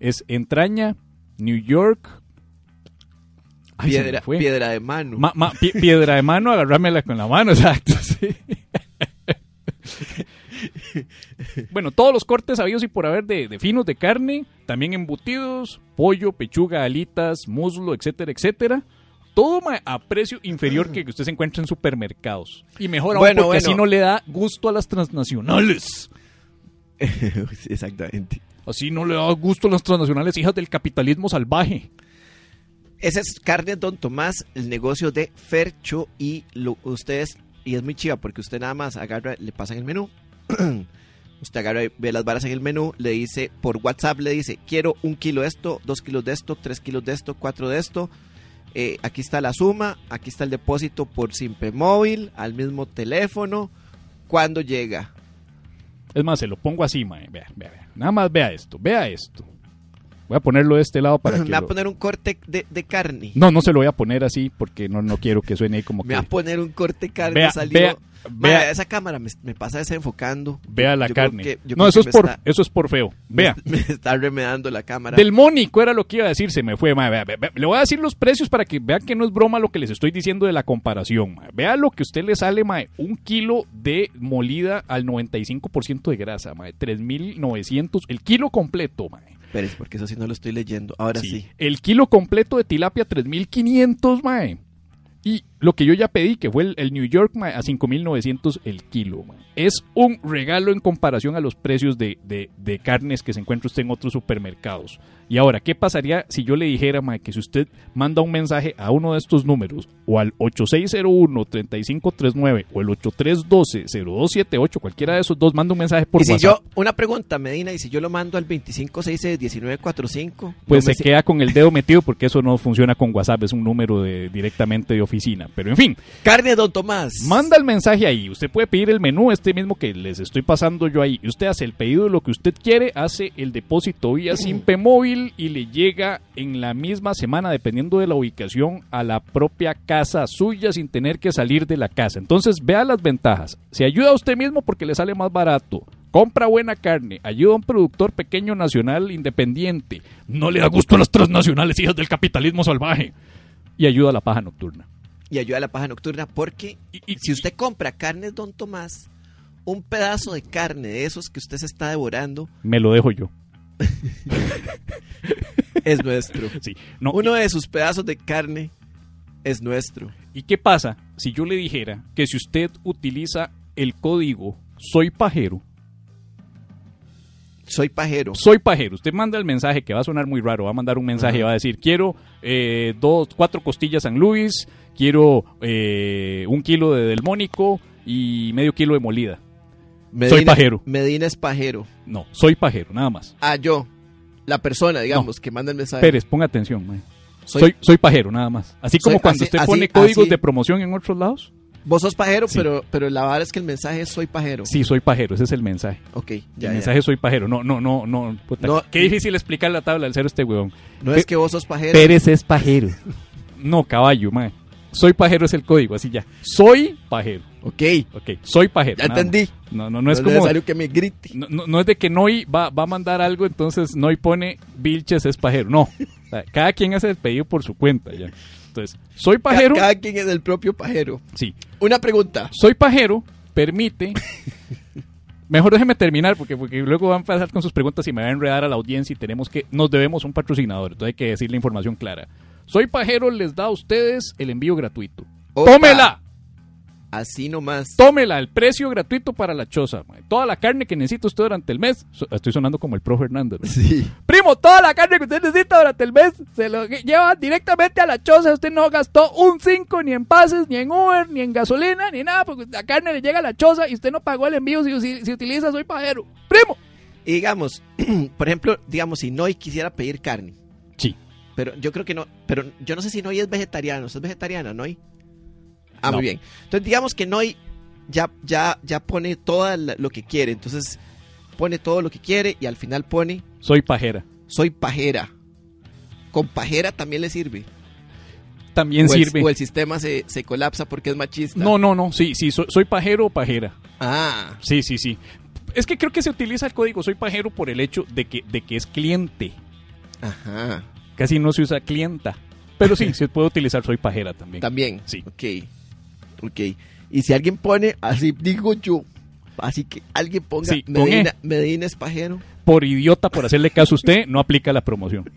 Es entraña, New York. Ay, Piedra, piedra de mano. Ma- ma- pi- piedra de mano, agarrármela con la mano, [laughs] exacto. sí. [laughs] bueno, todos los cortes habidos y por haber de, de finos de carne, también embutidos, pollo, pechuga, alitas, muslo, etcétera, etcétera. Todo a precio inferior que usted se encuentra en supermercados. Y mejor aún Bueno, porque bueno. así no le da gusto a las transnacionales. [laughs] Exactamente. Así no le da gusto a las transnacionales, hijas del capitalismo salvaje. Ese es Carnes Don Tomás, el negocio de Fercho y lo, ustedes, y es muy chiva porque usted nada más agarra, le pasan el menú, [clears throat] usted agarra, y ve las varas en el menú, le dice, por WhatsApp le dice, quiero un kilo de esto, dos kilos de esto, tres kilos de esto, cuatro de esto, eh, aquí está la suma, aquí está el depósito por Simpe Móvil, al mismo teléfono, ¿cuándo llega? Es más, se lo pongo así, mae. Vea, vea, vea. Nada más vea esto, vea esto. Voy a ponerlo de este lado para [clears throat] Me que... va a poner un corte de, de carne. No, no se lo voy a poner así porque no, no quiero que suene ahí como Me que... va a poner un corte de carne Vea, salió. vea, Vea. esa cámara me, me pasa desenfocando. Vea la Yo carne. que- no, eso es, por, está- eso es por feo. [laughs] Vea. Me, me está remedando la cámara. Del Mónico era lo que iba a decir, se me fue. mae. Vea. Le voy a decir los precios para que vean que no es broma lo que les estoy diciendo de la comparación. Vea lo que a usted le sale, mae. Un kilo de molida al 95% de grasa, mae. 3.900. El kilo completo, mae. Espérese, porque eso sí no lo estoy leyendo. Ahora sí. El kilo completo de tilapia, 3.500, mae. Y lo que yo ya pedí, que fue el, el New York, mae, a 5.900 el kilo. Es un regalo en comparación a los precios de, de- de carnes que se encuentra usted en otros supermercados. Y ahora, ¿qué pasaría si yo le dijera, que si usted manda un mensaje a uno de estos números, o al 8601-3539, o el 8312-0278, cualquiera de esos dos, manda un mensaje por y si WhatsApp, yo, una pregunta, Medina, y si yo lo mando al 2566-1945, pues no me se queda con el dedo metido porque eso no funciona con WhatsApp, es un número de, directamente de oficina. Pero en fin, Carne, don Tomás. Manda el mensaje ahí. Usted puede pedir el menú, este mismo que les estoy pasando yo ahí. Usted hace el pedido de lo que usted quiere, hace el depósito vía [clears throat] Simpe Móvil y le llega en la misma semana, dependiendo de la ubicación, a la propia casa suya sin tener que salir de la casa. Entonces, vea las ventajas. Se ayuda a usted mismo porque le sale más barato. Compra buena carne, ayuda a un productor pequeño nacional independiente. No le da gusto a las transnacionales hijas del capitalismo salvaje. Y ayuda a la paja nocturna. Y ayuda a la paja nocturna porque Y- y- si usted compra carnes don Tomás, un pedazo de carne de esos que usted se está devorando Me lo dejo yo. [laughs] es nuestro. Sí. No, Uno de sus pedazos de carne es nuestro. ¿Y qué pasa si yo le dijera que si usted utiliza el código soy pajero, Soy pajero. soy pajero, usted manda el mensaje que va a sonar muy raro, va a mandar un mensaje y va a decir quiero eh, dos, cuatro costillas San Luis, quiero eh, un kilo de delmónico y medio kilo de molida. Soy pajero. Medina es pajero. No, soy pajero, nada más. Ah, yo. La persona, digamos, que manda el mensaje. Pérez, ponga atención, mae. Soy- Soy, soy, pajero, nada más. Así como Soy- cuando así- usted así- pone códigos así. de promoción en otros lados. Vos sos pajero, Sí. pero, pero la verdad es que el mensaje es soy pajero. Sí, soy pajero, ese es el mensaje. Ok, el ya, ya. mensaje soy pajero. No, no, no, no. puta, No, qué difícil explicar la tabla del cero este huevón. No es que vos sos pajero. Pérez es pajero. No, caballo, mae. Soy pajero es el código, así ya. Soy pajero. Ok, Ok, soy pajero. ya entendí. No, no, no es No como. necesario que me grite. No, no- no es de que Noy va, va a mandar algo, entonces Noy pone Vilches es pajero. No. O sea, cada quien hace el pedido por su cuenta ya. Entonces, soy pajero. Ca- Cada quien es el propio pajero. Sí. Una pregunta. Soy pajero permite. [laughs] Mejor déjeme terminar porque, porque luego van a pasar con sus preguntas y me va a enredar a la audiencia y tenemos que. Nos debemos un patrocinador, entonces hay que decir la información clara. Soy pajero les da a ustedes el envío gratuito. Opa. ¡Tómela! Así nomás. Tómela, el precio gratuito para la choza. mae. Toda la carne que necesita usted durante el mes. So- Estoy sonando como el pro Fernández. ¿no? Sí. Primo, toda la carne que usted necesita durante el mes se lo lleva directamente a la choza. Usted no gastó un 5 ni en pases, ni en Uber, ni en gasolina, ni nada, porque la carne le llega a la choza y usted no pagó el envío si, si- si utiliza Soy Pajero. Primo. Y digamos, [clears throat] por ejemplo, digamos, si Noy quisiera pedir carne. Pero yo creo que no, pero yo no sé si Noy es vegetariano, ¿es vegetariana, Noy? Ah, No. muy bien. Entonces, digamos que Noy ya, ya, ya pone todo lo que quiere, entonces pone todo lo que quiere y al final pone Soy pajera. soy pajera. Con pajera también le sirve. También o, el, sirve. o el sistema se, se colapsa porque es machista. No, no, no. Sí, sí. Soy, soy pajero o pajera. Ah, Sí, sí, sí. Es que creo que se utiliza el código Soy pajero por el hecho de que, de que es cliente. ajá. Casi no se usa clienta. Pero sí, se puede utilizar Soy pajera también. También. Sí. Ok. Ok. Y si alguien pone, así digo yo, así que alguien ponga Sí, Medina, E. Medina es pajero, Por idiota, por hacerle caso a usted, no aplica la promoción.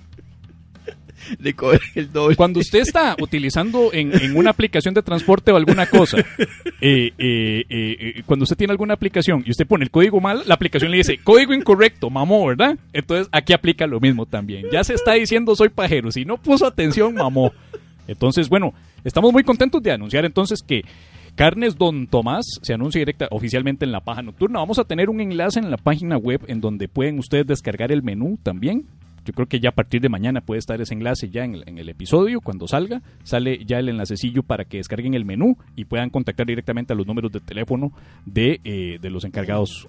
Le el doble. Cuando usted está utilizando en, en una aplicación de transporte o alguna cosa, eh, eh, eh, eh, cuando usted tiene alguna aplicación y usted pone el código mal, la aplicación le dice código incorrecto, mamó, ¿verdad? Entonces aquí aplica lo mismo también. Ya se está diciendo soy pajero. Si no puso atención, mamó. Entonces, bueno, estamos muy contentos de anunciar entonces que Carnes Don Tomás se anuncia directa oficialmente en la paja nocturna. Vamos a tener un enlace en la página web en donde pueden ustedes descargar el menú también. Yo creo que ya a partir de mañana puede estar ese enlace ya en el, en el episodio. Cuando salga, sale ya el enlacecillo para que descarguen el menú y puedan contactar directamente a los números de teléfono de, eh, de los encargados.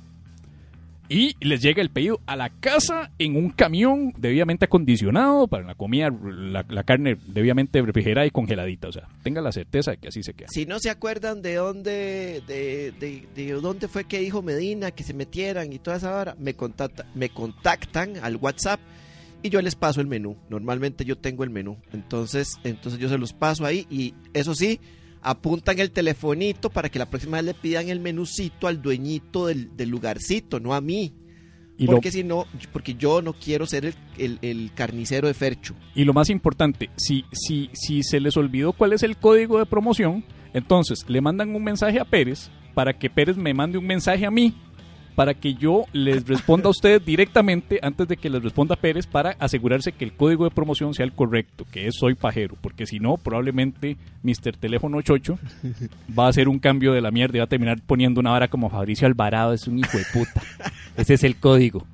Y les llega el pedido a la casa en un camión debidamente acondicionado para la comida, la, la carne debidamente refrigerada y congeladita. O sea, tenga la certeza de que así se queda. Si no se acuerdan de dónde, de, de, de dónde fue que dijo Medina que se metieran y toda esa hora, me, contacta, me contactan al WhatsApp y yo les paso el menú. Normalmente yo tengo el menú. Entonces, entonces yo se los paso ahí y eso sí, apuntan el telefonito para que la próxima vez le pidan el menucito al dueñito del, del lugarcito, no a mí. Y lo, Porque si no, porque yo no quiero ser el, el- el carnicero de Fercho. y lo más importante, si, si, si se les olvidó cuál es el código de promoción, entonces le mandan un mensaje a Pérez para que Pérez me mande un mensaje a mí para que yo les responda a ustedes directamente antes de que les responda Pérez para asegurarse que el código de promoción sea el correcto, que es soy pajero, porque si no, probablemente Mr. Teléfono 88 va a hacer un cambio de la mierda y va a terminar poniendo una vara como Fabricio Alvarado, es un hijo de puta. Ese es el código,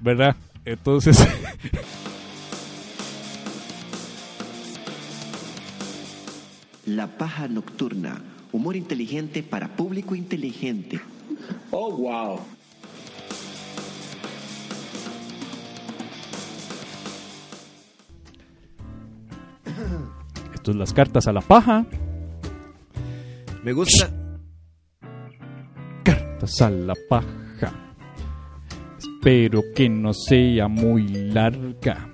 ¿verdad? Entonces... La paja nocturna. Humor inteligente para público inteligente. Oh, wow. Esto es las cartas a la paja. Me gusta. Cartas a la paja. Espero que no sea muy larga.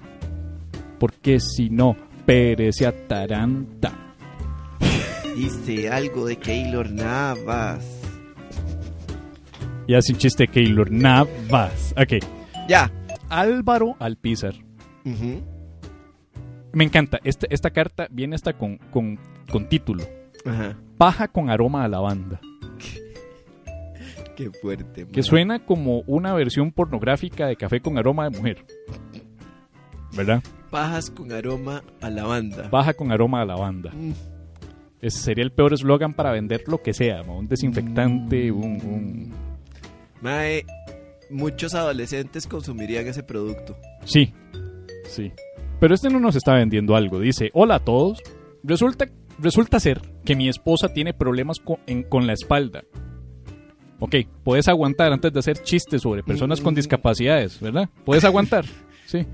Porque si no, Pérez se ataranta. Dice algo de Keylor Navas. Y hace un chiste Keylor Navas. Ok. Ya. Álvaro Alpizar. Ujú. Me encanta. Esta, esta carta viene hasta con, con, con título. Ajá. Paja con aroma a lavanda. [laughs] Qué fuerte. Que man. suena como una versión pornográfica de café con aroma de mujer. ¿Verdad? Pajas con aroma a lavanda. Paja con aroma a lavanda. Mm. Ese sería el peor eslogan para vender lo que sea. ¿no? Un desinfectante, un... un- Mae, muchos adolescentes consumirían ese producto. Sí, sí. Pero este no nos está vendiendo algo. Dice, hola a todos. Resulta, resulta ser que mi esposa tiene problemas con, en- con la espalda. Ok, puedes aguantar antes de hacer chistes sobre personas con discapacidades, ¿verdad? Puedes aguantar, [laughs] sí.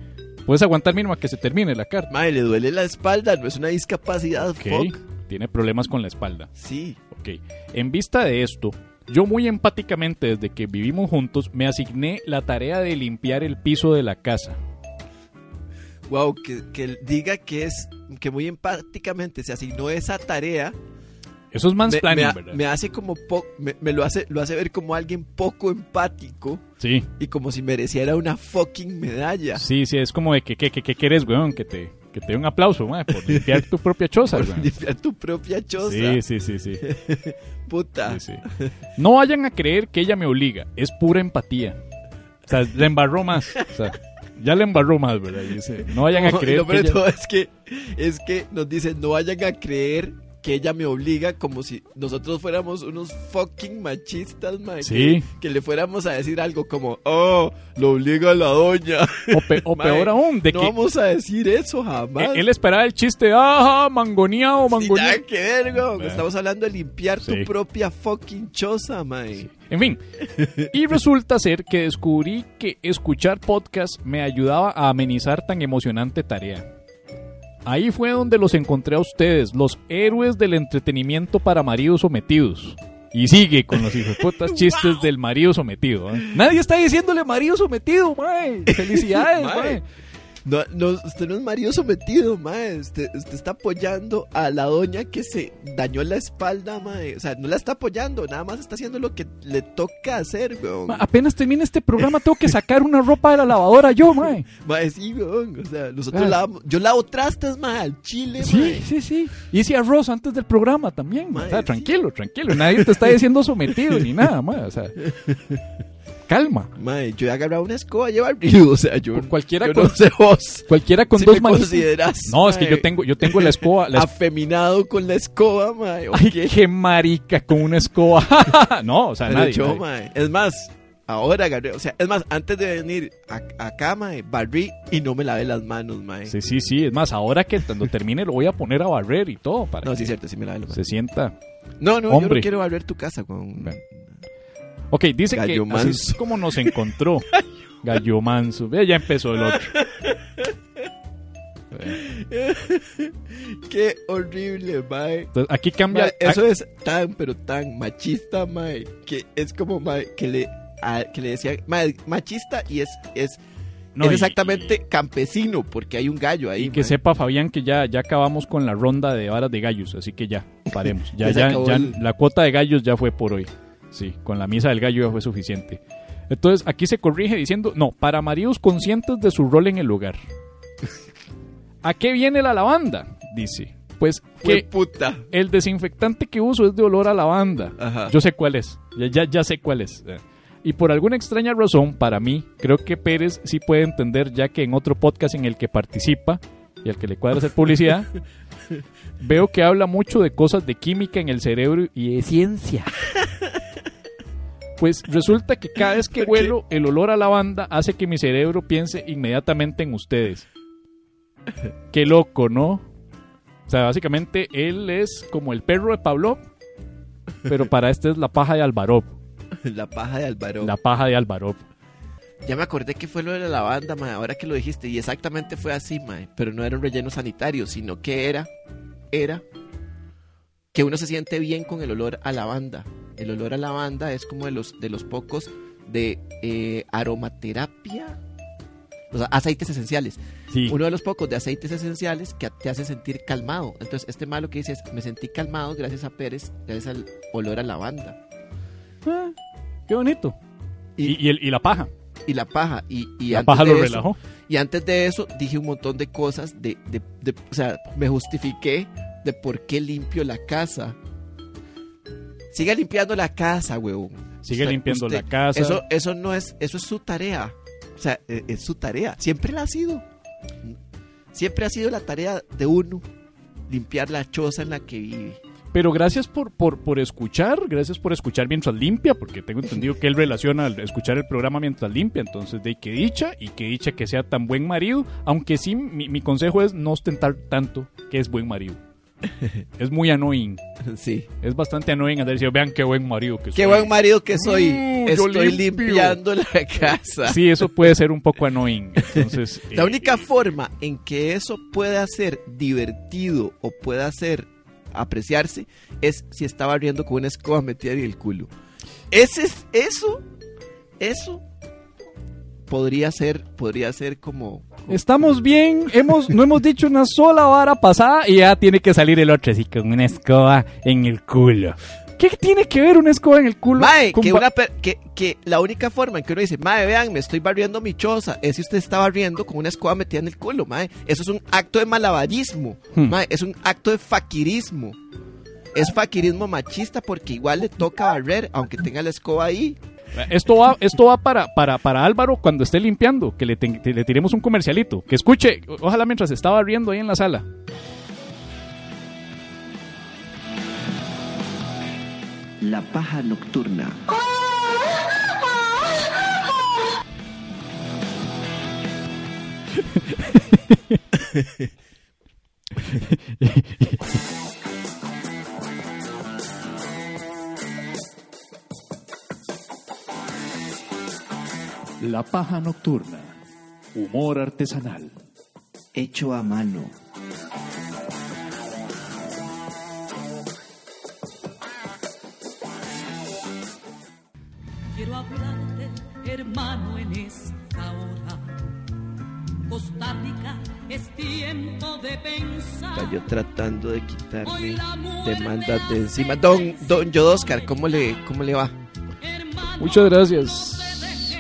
Puedes aguantar mínimo a que se termine la carta. Mae, le duele la espalda, no es una discapacidad. Ok, Fuck. tiene problemas con la espalda. Sí. Ok, en vista de esto, yo muy empáticamente desde que vivimos juntos me asigné la tarea de limpiar el piso de la casa. Wow, que, que diga que es que muy empáticamente se asignó esa tarea. Eso es mansplaining, me ¿verdad? me hace como po- me, me lo hace lo hace ver como alguien poco empático Sí, y como si mereciera una fucking medalla. sí, sí, es como de que, que, que, que quieres, weón, que te, que te dé un aplauso, mae, por limpiar tu propia choza, Por weón. limpiar tu propia choza. Sí, sí, sí, sí, [laughs] Puta. sí, sí. No vayan a creer que ella me obliga, es pura empatía. O sea, le embarró más, o sea, ya le embarró más, ¿verdad? Dice, no vayan a No, creer que de ella- todo es que es que nos dicen no vayan a creer que ella me obliga como si nosotros fuéramos unos fucking machistas, mae, Sí. que, que le fuéramos a decir algo como, oh, lo obliga la doña. O, pe- o [laughs] Mae, peor aún, de no que vamos a decir eso jamás. él esperaba el chiste, ajá, mangoneado, mangoneado. nada que ver, weón. Mae. Estamos hablando de limpiar Sí. tu propia fucking choza, mae. En fin, y resulta ser que descubrí que escuchar podcast me ayudaba a amenizar tan emocionante tarea. Ahí fue donde los encontré a ustedes, los héroes del entretenimiento para maridos sometidos. Y sigue con los hijoputas [laughs] chistes del marido sometido. ¿eh? Nadie está diciéndole marido sometido, mae. [laughs] Felicidades, Mae. Mae. No, no, usted no es marido sometido, mae. Usted, usted está apoyando a la doña que se dañó la espalda, mae. O sea, no la está apoyando, nada más está haciendo lo que le toca hacer, weón. Ma, Apenas termine este programa, tengo que sacar una ropa de la lavadora yo, mae. Mae, sí, weón. O sea, nosotros Ah. lavamos. Yo lavo trastes, mae, al chile, Sí, mae. sí, sí. Hice arroz antes del programa también. ma. Mae, o sea, sí. tranquilo, tranquilo. Nadie te está diciendo sometido ni nada, ma. O sea, [laughs] calma. Mae, yo he agarrado una escoba a llevar río. O sea, yo, Cu- cualquiera yo con- no sé vos. [laughs] Cualquiera con si dos manos. consideras, No, es que yo tengo, yo tengo la escoba. la afeminado con la escoba. ¿o Ay, qué? qué marica con una escoba. [laughs] no, o sea, Pero nadie. yo, nadie. mae, es más, ahora agarré, o sea, es más, antes de venir a- acá, mae, barrí y no me lavé las manos, mae. Sí, sí, sí. Es más, ahora que cuando termine lo voy a poner a barrer y todo para No, que sí, cierto, sí me lavé las se manos. sienta. No, no, yo Hombre. no quiero barrer tu casa con... Bueno. Ok, dice Gallo que así manso. es como nos encontró. [laughs] Gallo manso. Ve, ya empezó el otro. Qué horrible, mae. Entonces, aquí cambia. Mae, eso es tan, pero tan machista, mae, que es como, mae, que le, a- que le decía, mae, machista y es, es, No, es y- exactamente campesino, porque hay un gallo ahí, Y que mae. sepa Fabián que ya, ya acabamos con la ronda de varas de gallos, así que ya, paremos. Ya, Ya ya, acabó ya el- la cuota de gallos ya fue por hoy. Sí, con la misa del gallo ya fue suficiente. Entonces aquí se corrige diciendo, no, para maridos conscientes de su rol en el hogar. ¿A qué viene la lavanda? Dice. Pues que puta. el desinfectante que uso es de olor a lavanda. Ajá. Yo sé cuál es. Ya, ya, ya sé cuál es. Eh, Y por alguna extraña razón, para mí, creo que Pérez sí puede entender, ya que en otro podcast en el que participa y al que le cuadra hacer publicidad, [laughs] veo que habla mucho de cosas de química en el cerebro y de ciencia. Pues resulta que cada vez que [laughs] huelo el olor a lavanda hace que mi cerebro piense inmediatamente en ustedes. Qué loco, ¿no? O sea, básicamente él es como el perro de Pavlov, pero para este es la paja de Alvarov. [laughs] La paja de Álvaro. La paja de Alvarov. Ya me acordé que fue lo de la lavanda, mae, ahora que lo dijiste. Y exactamente fue así, mae. Pero no era un relleno sanitario, sino que era, era que uno se siente bien con el olor a lavanda. El olor a lavanda es como de los, de los pocos de eh, aromaterapia. O sea, aceites esenciales. Sí. Uno de los pocos de aceites esenciales que te hace sentir calmado. Entonces, este malo que dice es, me sentí calmado gracias a Pérez, gracias al olor a lavanda. Ah, qué bonito. Y- Y, y el- y la paja. Y la paja. Y, la antes paja de lo eso- relajó. Y antes de eso dije un montón de cosas de, de- de- o sea, me justifiqué de por qué limpio la casa. Siga limpiando la casa, huevón. Sigue Usted- limpiando usted- la casa. Eso, eso no es, eso es su tarea. O sea, e- es, su tarea. Siempre la ha sido. Siempre ha sido la tarea de uno limpiar la choza en la que vive. Pero gracias por, por, por escuchar, gracias por escuchar mientras limpia, porque tengo entendido que él relaciona al escuchar el programa mientras limpia, entonces de que dicha y que dicha que sea tan buen marido, aunque sí mi, mi consejo es no ostentar tanto que es buen marido. [laughs] Es muy annoying, [laughs] Sí. es bastante annoying andar diciendo, vean qué buen marido que Qué soy". buen marido que soy. Mm, yo Estoy limpiando la [laughs] casa. Sí, eso puede ser un poco annoying. Entonces, La eh, única forma en que eso pueda ser divertido o pueda ser apreciarse es si está barriendo con una escoba metida en el culo. Ese es eso, eso podría ser, podría ser como, Estamos bien, hemos, no hemos dicho una sola vara pasada y ya tiene que salir el otro así con una escoba en el culo. ¿Qué tiene que ver una escoba en el culo? Mae, con que, una per- que, que la única forma en que uno dice, Mae, vean, me estoy barriendo mi choza, es si usted está barriendo con una escoba metida en el culo, Mae. Eso es un acto de malabarismo, Hmm. Mae, es un acto de faquirismo. Es faquirismo machista porque igual le toca barrer, aunque tenga la escoba ahí. Esto va, esto va para, para, para Álvaro cuando esté limpiando, que le, le tiremos un comercialito. Que escuche, ojalá mientras estaba riendo ahí en la sala. La paja nocturna. [laughs] La paja nocturna. Humor artesanal. Hecho a mano. Quiero hablarte, hermano, en esta hora. Costa Rica es tiempo de pensar. Está yo tratando de quitarme demandas de encima. Don, don Jodoscar, ¿cómo le, ¿cómo le va? Muchas gracias.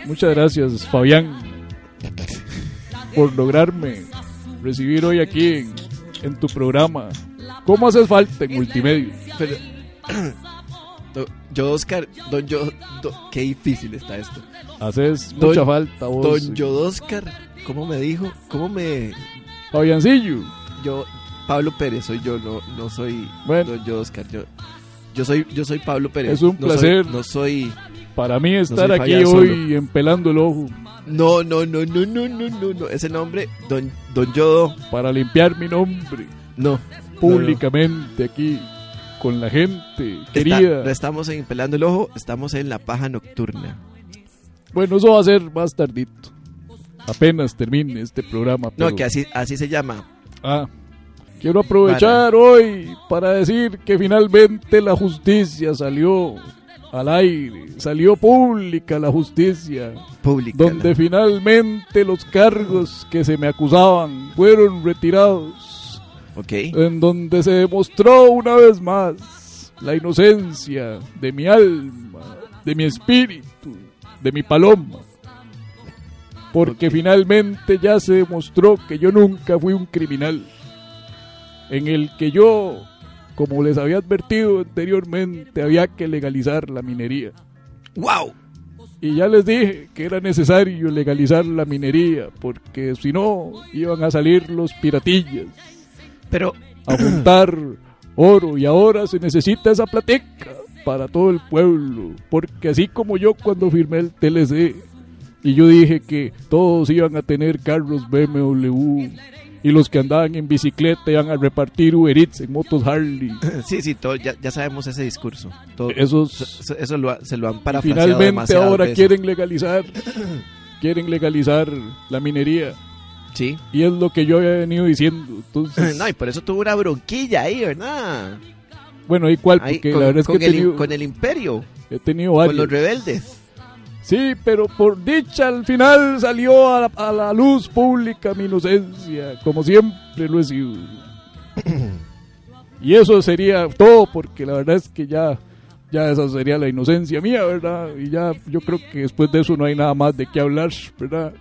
Muchas gracias, Fabián, por lograrme recibir hoy aquí en, en tu programa. ¿Cómo haces falta en multimedia? Pero, [clears throat] don Jodoscar, don Yo, do- qué difícil está esto. Haces Don- mucha falta vos. Don Jodoscar, ¿cómo me dijo? ¿Cómo me, Fabiancillo. yo, Pablo Pérez soy yo, no, no soy Bueno. don Jodoscar, yo, yo soy, yo soy Pablo Pérez. Es un no soy- placer. no soy, para mí estar aquí hoy empelando el ojo. No, no, no, no, no, no, no, no. Ese nombre, don, don Yodo. Para limpiar mi nombre. No. Públicamente aquí, con la gente querida. no estamos empelando el ojo, estamos en la paja nocturna. Bueno, eso va a ser más tardito. Apenas termine este programa. No, que así, así se llama. Ah. Quiero aprovechar hoy para decir que finalmente la justicia salió al aire, salió pública la justicia, Pública. donde finalmente los cargos que se me acusaban fueron retirados, Ok. en donde se demostró una vez más la inocencia de mi alma, de mi espíritu, de mi paloma. Porque finalmente ya se demostró que yo nunca fui un criminal. En el que yo, como les había advertido anteriormente, había que legalizar la minería. ¡Wow! y ya les dije que era necesario legalizar la minería, porque si no iban a salir los piratillas Pero, a juntar oro y ahora se necesita esa plateca para todo el pueblo, porque así como yo cuando firmé el TLC y yo dije que todos iban a tener carros BMW y los que andaban en bicicleta iban a repartir Uber Eats en motos Harley. [laughs] sí, sí, todo, ya, ya sabemos ese discurso. Todo- Esos eso, lo se lo han parafraseado finalmente ahora veces. quieren legalizar [clears throat] quieren legalizar la minería Sí. y es lo que yo había venido diciendo. Entonces, [laughs] No, y por eso tuvo una bronquilla ahí, ¿verdad? bueno, ¿y cuál? Ahí, Porque con, la verdad es que con el, con el imperio, he tenido con varios. los rebeldes. Sí, pero por dicha al final salió a la, a la luz pública mi inocencia, como siempre lo he sido. [clears throat] y eso sería todo, porque la verdad es que ya, ya esa sería la inocencia mía, ¿verdad? Y ya yo creo que después de eso no hay nada más de qué hablar, ¿verdad?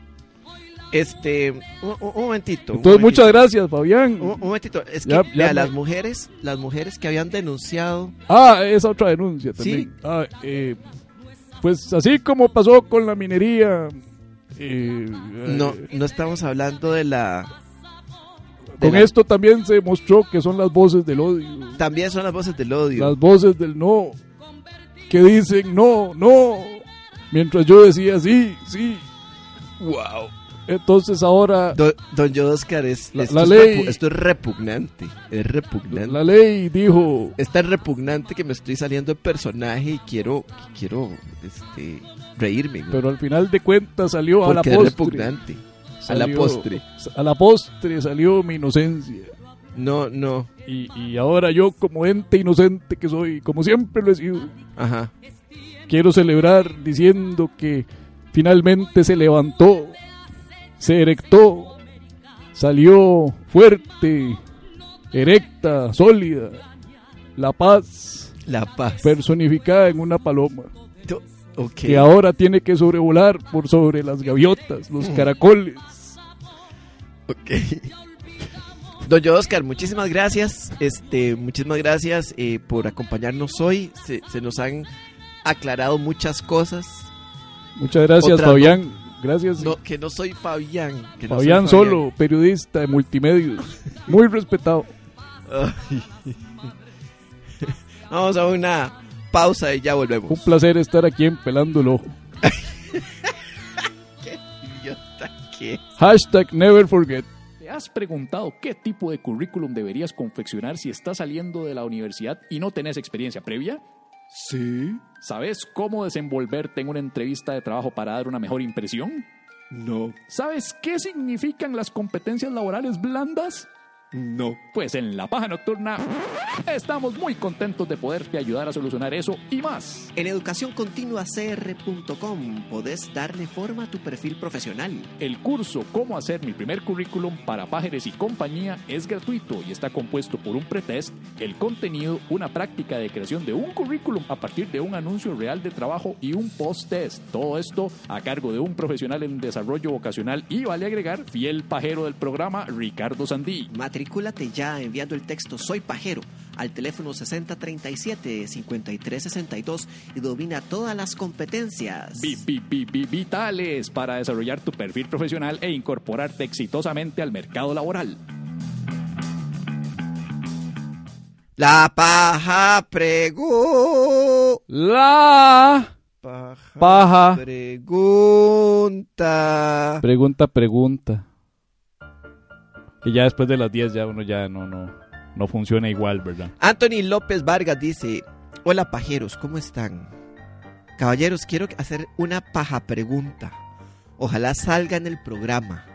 Este, un, un- momentito. un Entonces, muchas gracias, Fabián. Un, un momentito, es que Ya- vea, ya me- las mujeres, las mujeres que habían denunciado, Ah, esa otra denuncia también. Sí. Ah, eh, pues así como pasó con la minería. eh, no, no estamos hablando de la, con la- esto también se mostró que son las voces del odio. también son las voces del odio. Las voces del no. Que dicen no, no. Mientras yo decía sí, sí. Wow. Entonces ahora Don, don Oscar, es, La- esto, la es ley- esto es repugnante, es repugnante. la ley dijo. es tan repugnante que me estoy saliendo de personaje y quiero, quiero, este, reírme. Pero al final de cuentas salió a la porque es postre. repugnante. A la postre. A la postre salió mi inocencia. No, no. Y, y ahora yo, como ente inocente que soy, como siempre lo he sido, Ajá. quiero celebrar diciendo que finalmente se levantó, se erectó, salió fuerte, erecta, sólida, la paz La paz. personificada en una paloma, Do- ok. que ahora tiene que sobrevolar por sobre las gaviotas, los caracoles. Ok. Don Oscar, muchísimas gracias. Este, muchísimas gracias eh, por acompañarnos hoy. Se, se nos han aclarado muchas cosas. Muchas gracias, no. Fabián. Gracias. No, que no soy Fabián. que no soy Fabián Solo, periodista de multimedios, muy respetado. [laughs] Vamos a una pausa y ya volvemos. Un placer estar aquí en Pelando el Ojo. [laughs] Idiota que- Hashtag never forget. ¿Te has preguntado qué tipo de currículum deberías confeccionar si estás saliendo de la universidad y no tenés experiencia previa? Sí, ¿Sabes cómo desenvolverte en una entrevista de trabajo para dar una mejor impresión? no, ¿Sabes qué significan las competencias laborales blandas? No. Pues en La Paja Nocturna estamos muy contentos de poderte ayudar a solucionar eso y más. En educacioncontinuacr.com podés darle forma a tu perfil profesional. El curso Cómo hacer mi primer currículum para pájaros y compañía es gratuito y está compuesto por un pretest, el contenido, una práctica de creación de un currículum a partir de un anuncio real de trabajo y un post-test. Todo esto a cargo de un profesional en desarrollo vocacional y vale agregar fiel pajero del programa Ricardo Sandí. Matrículate ya enviando el texto Soy Pajero al teléfono 6037-5362 y domina todas las competencias. Vi- vi- vi- vi- Vitales para desarrollar tu perfil profesional e incorporarte exitosamente al mercado laboral. La paja pregu... La Paja, Paja. pregunta. pregunta, pregunta. Y ya después de las 10 ya uno ya no, no, no funciona igual, ¿verdad? Anthony López Vargas dice, hola pajeros, ¿cómo están? Caballeros, quiero hacer una paja pregunta. Ojalá salga en el programa.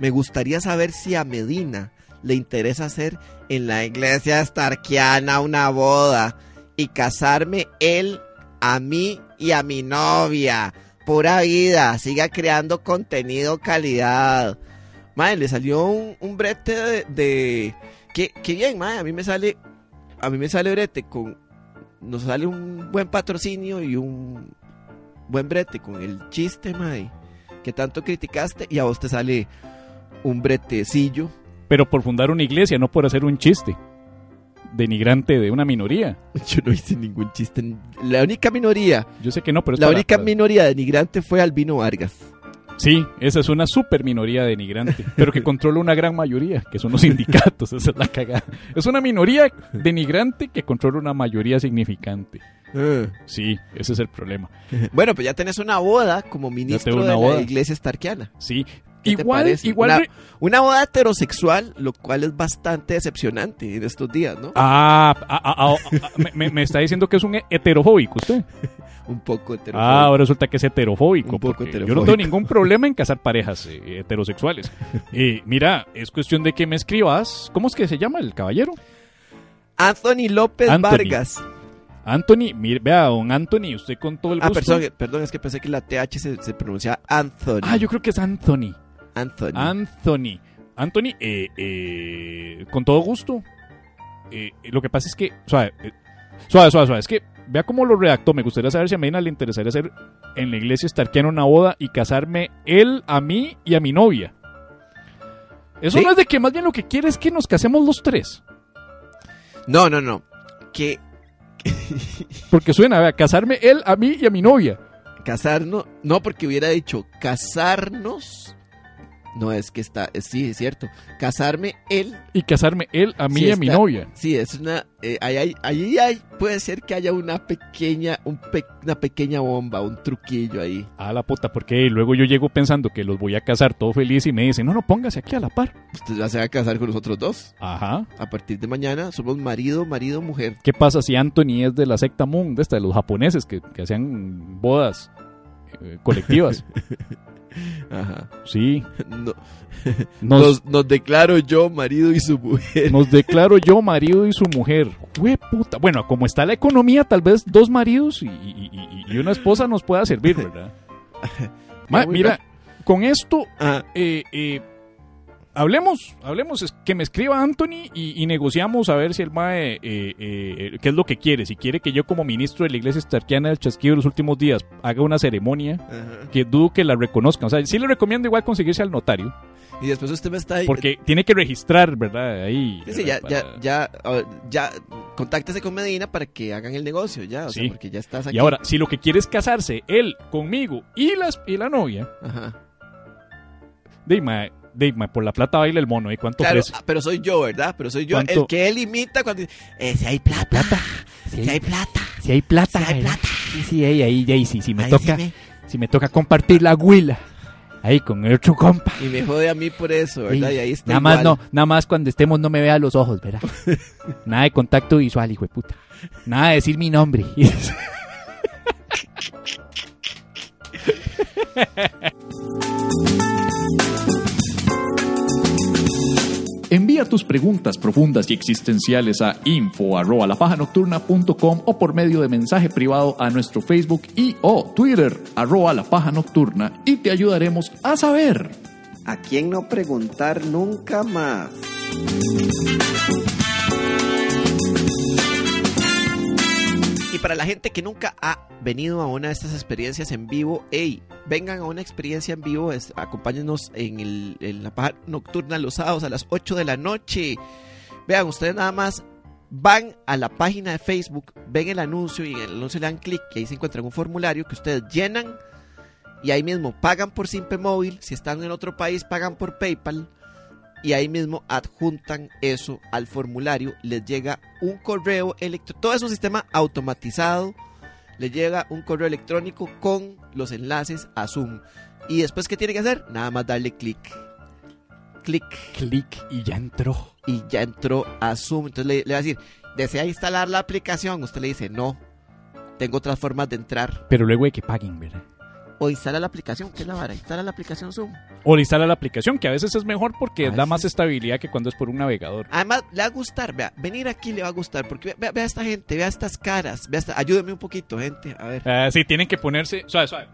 Me gustaría saber si a Medina le interesa hacer en la iglesia estarquiana una boda y casarme él a mí y a mi novia. Pura vida, siga creando contenido calidad. Madre, le salió un, un brete de... de- Qué, qué bien, madre, a mí me sale... A mí me sale brete con... Nos sale un buen patrocinio y un buen brete con el chiste, madre, que tanto criticaste y a vos te sale un bretecillo. Pero por fundar una iglesia, no por hacer un chiste. denigrante de una minoría. [laughs] Yo no hice ningún chiste. La única minoría, Yo sé que no, pero es la para- única para- minoría denigrante fue Albino Vargas. Sí, esa es una super minoría denigrante, pero que controla una gran mayoría, que son los sindicatos, esa es la cagada. Es una minoría denigrante que controla una mayoría significante. Ah. Sí, ese es el problema. Bueno, pues ya tenés una boda como ministro de boda. la iglesia starkiana. Sí, ¿Qué te igual, parece? igual. Una, re- una boda heterosexual, lo cual es bastante decepcionante en estos días, ¿no? Ah, ah, ah, ah, ah, me- me, está diciendo que es un heterofóbico usted. [laughs] Un poco Ah, heterosexual. ahora resulta que es heterofóbico. Un poco porque Yo no heterofóbico. tengo ningún problema en casar parejas eh, heterosexuales. [laughs] Eh, mira, es cuestión de que me escribas. ¿Cómo es que se llama el caballero? Anthony López Anthony. Vargas. Anthony, mire, vea, don Anthony, usted con todo el Ah, gusto. perdón, perdón, es que pensé que la TH se, se pronunciaba Anthony. Ah, yo creo que es Anthony. Anthony. Anthony. Anthony, eh, eh, con todo gusto. Eh, lo que pasa es que, suave, suave, suave, suave, es que vea cómo lo redactó. Me gustaría saber si a Medina le interesaría hacer en la iglesia estarquiana una boda y casarme él, a mí y a mi novia. Eso ¿Sí? no es de que más bien lo que quiere es que nos casemos los tres. No, no, no. Que [laughs] Porque suena, vea, casarme él, a mí y a mi novia. casarnos, no porque hubiera dicho casarnos. No, es que está, es- sí, es cierto. Casarme él, Y casarme él, a mí Sí, y a mi novia. sí, es una, eh, ahí, hay- ahí hay- puede ser que haya una pequeña, un pe- una pequeña bomba, un truquillo ahí. A la puta, porque luego yo llego pensando que los voy a casar todo feliz y me dicen, no, no, póngase aquí a la par. Usted ya se va a casar con nosotros dos. Ajá. A partir de mañana somos marido, marido, mujer. ¿Qué pasa si Anthony es de la secta Moon, de esta, de los japoneses que, que hacían bodas eh, colectivas? [laughs] Ajá. Sí. No- [laughs] Nos, nos, nos declaro yo marido y su mujer. nos declaro yo [laughs] marido y su mujer. Jue puta. Bueno, como está la economía, tal vez dos maridos y, y- una esposa nos pueda servir, ¿verdad? [laughs] Ma, mira, con esto Ah, eh, eh, hablemos, hablemos, que me escriba Anthony y, y negociamos a ver si el MAE, eh, eh, qué es lo que quiere. Si quiere que yo como ministro de la Iglesia Estarquiana del Chasquido de los últimos días haga una ceremonia, ajá. que dudo que la reconozcan. O sea, sí le recomiendo igual conseguirse al notario, Y después usted me está ahí. porque tiene que registrar, ¿verdad? Ahí. Sí, sí, ya, ya, Para- ya, ah, ya, contáctese con Medina para que hagan el negocio, ya, o sea, Sí. porque ya estás aquí. Y ahora, si lo que quiere es casarse él conmigo y, las, y la novia, Ajá. dime, por la plata baila el mono, ¿y cuánto Claro, ofrece? ah, pero soy yo, ¿verdad? Pero soy yo ¿Cuánto? el que él imita cuando dice, eh, si hay plata, si hay plata, Si hay plata, si hay ¿verdad? plata. Sí, sí, ahí, ahí, ahí, sí, si me ahí toca, sí me- si me toca compartir la huila, ahí con el otro compa. Y me jode a mí por eso, ¿verdad? Sí. Y ahí está Nada más no, nada más cuando estemos no me vea los ojos, ¿verdad? [laughs] Nada de contacto visual, hijo de puta. Nada de decir mi nombre. [laughs] Envía tus preguntas profundas y existenciales a info arroba lapajanocturna.com o por medio de mensaje privado a nuestro Facebook y o Twitter arroba la paja nocturna y te ayudaremos a saber. ¿A quién no preguntar nunca más? Para la gente que nunca ha venido a una de estas experiencias en vivo, hey, vengan a una experiencia en vivo, acompáñenos en, el- en la paja nocturna los sábados a las 8 de la noche. Vean, ustedes nada más van a la página de Facebook, ven el anuncio y en el anuncio le dan clic y ahí se encuentran un formulario que ustedes llenan y ahí mismo pagan por Simpe Móvil, si están en otro país pagan por PayPal y ahí mismo adjuntan eso al formulario, les llega un correo electrónico, todo es un sistema automatizado, les llega un correo electrónico con los enlaces a Zoom. Y después, ¿qué tiene que hacer? Nada más darle clic, clic, Clic y ya entró. y ya entró a Zoom. Entonces le, le va a decir, ¿desea instalar la aplicación? Usted le dice, no, tengo otras formas de entrar. Pero luego de que paguen, ¿verdad? O instala la aplicación, ¿qué es la vara? Instala la aplicación Zoom. O instala la aplicación, que a veces es mejor porque A da más estabilidad que cuando es por un navegador. Además, le va a gustar, vea, venir aquí le va a gustar, porque vea, vea- esta gente, vea estas caras, vea esta, ayúdeme un poquito, gente, a ver. Ah, sí, tienen que ponerse, suave, suave,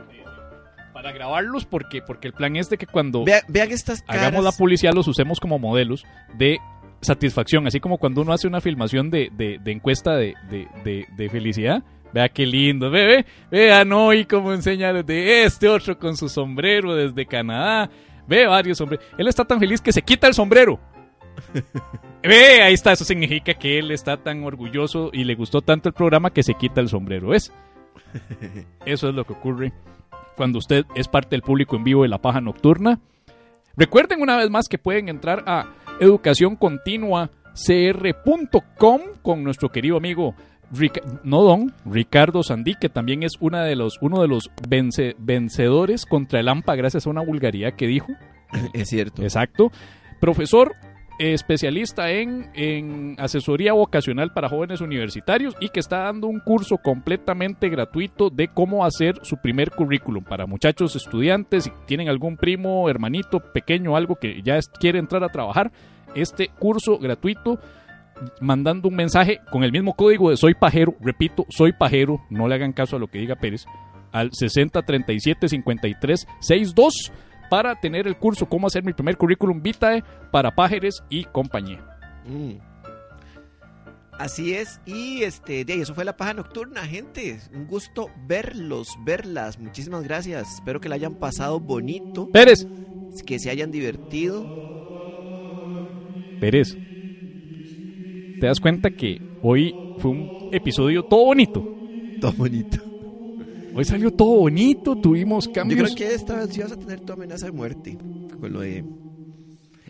para grabarlos porque, porque el plan es de que cuando Vea- vean estas caras. hagamos la publicidad los usemos como modelos de satisfacción, así como cuando uno hace una filmación de, de- de encuesta de- de felicidad. Vea qué lindo, ve, ve, vean hoy cómo enseña de este otro con su sombrero desde Canadá. Ve varios sombreros. Él está tan feliz que se quita el sombrero. [laughs] Ve, ahí está, eso significa que él está tan orgulloso y le gustó tanto el programa que se quita el sombrero, ¿ves? [laughs] Eso es lo que ocurre cuando usted es parte del público en vivo de La Paja Nocturna. Recuerden una vez más que pueden entrar a educacioncontinuacr.com con nuestro querido amigo No don, Ricardo Sandí, que también es una de los, uno de los vence- vencedores contra el AMPA gracias a una vulgaridad que dijo. [laughs] Es cierto. Exacto. Profesor especialista en, en asesoría vocacional para jóvenes universitarios y que está dando un curso completamente gratuito de cómo hacer su primer currículum para muchachos estudiantes. Si tienen algún primo, hermanito, pequeño, algo que ya quiere entrar a trabajar, este curso gratuito mandando un mensaje con el mismo código de soy pajero, repito, soy pajero, no le hagan caso a lo que diga Pérez, al 60375362 para tener el curso cómo hacer mi primer currículum vitae para pájaros y compañía. Mm. Así es, y este, de ahí, eso fue la paja nocturna, gente. Un gusto verlos, verlas. Muchísimas gracias. Espero que la hayan pasado bonito, Pérez, que se hayan divertido. Pérez, ¿te das cuenta que hoy fue un episodio todo bonito? Todo bonito. Hoy salió todo bonito, tuvimos Yo cambios. creo que esta vez sí vas a tener tu amenaza de muerte. Con lo de.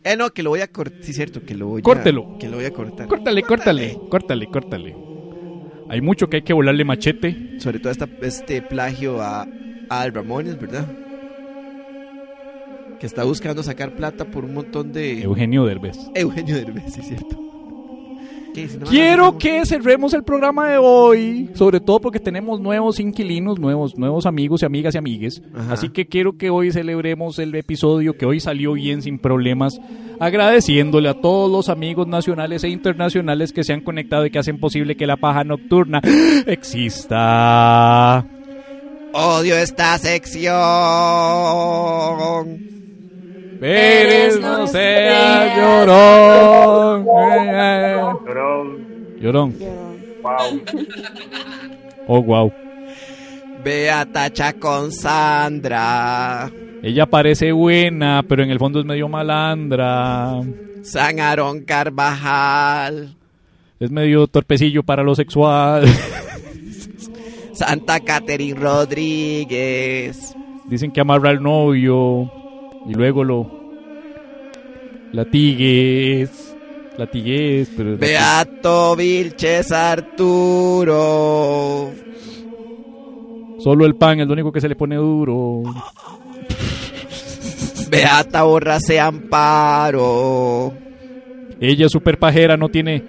Eh, no, que lo voy a cortar. Sí, cierto, que lo voy a. Córtelo. Que lo voy a cortar. Córtale, córtale, córtale, córtale. Hay mucho que hay que volarle machete. Sobre todo esta, este plagio a, a Al Ramones, ¿verdad? Que está buscando sacar plata por un montón de. Eugenio Derbez. Eugenio Derbez, sí, cierto. Quiero que cerremos el programa de hoy, sobre todo porque tenemos nuevos inquilinos, nuevos, nuevos amigos y amigas y amigues. Ajá. Así que quiero que hoy celebremos el episodio que hoy salió bien sin problemas, agradeciéndole a todos los amigos nacionales e internacionales que se han conectado y que hacen posible que la paja nocturna [gasps] exista. Odio esta sección. Pérez no sea llorón. Eh. Llorón. Wow. Oh, wow. Beata con Sandra. Ella parece buena, pero en el fondo es medio malandra. San Aarón Carvajal. Es medio torpecillo para lo sexual. [laughs] Santa Catherine Rodríguez. Dicen que amarra al novio y luego lo latigues. Latigues, pero Beato Vilches Arturo. solo el pan es lo único que se le pone duro. Beata Borrase Amparo. Ella es super pajera, no tiene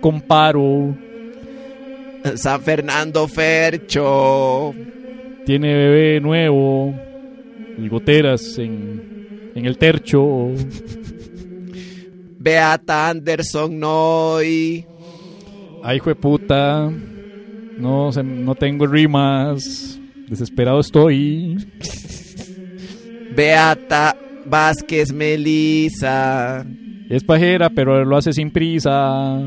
comparo. San Fernando Fercho. Tiene bebé nuevo y goteras en, en el tercho. Beata Anderson Noy. Ay, hijo de puta. No, se- no tengo rimas. Desesperado estoy. Beata Vázquez Melisa. Es pajera, pero lo hace sin prisa.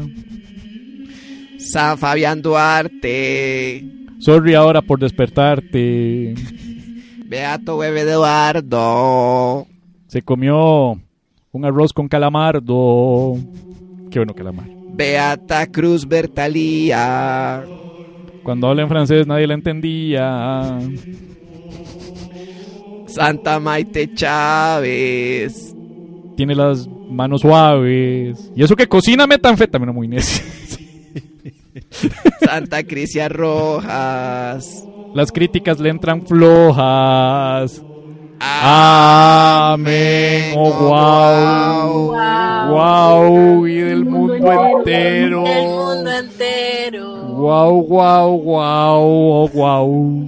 San Fabián Duarte. Sorry ahora por despertarte. Beato Bebe Eduardo. Se comió un arroz con calamardo. Qué bueno calamar. Beata Cruz Bertalía. Cuando habla en francés nadie la entendía. Santa Maite Chávez. Tiene las manos suaves. Y eso que cocina metanfetamina muy necio. [laughs] Santa Crisia Rojas. Las críticas le entran flojas. Amén. Oh, wow. Wow. Y del mundo entero. El mundo entero. Wow, wow, wow, oh, wow.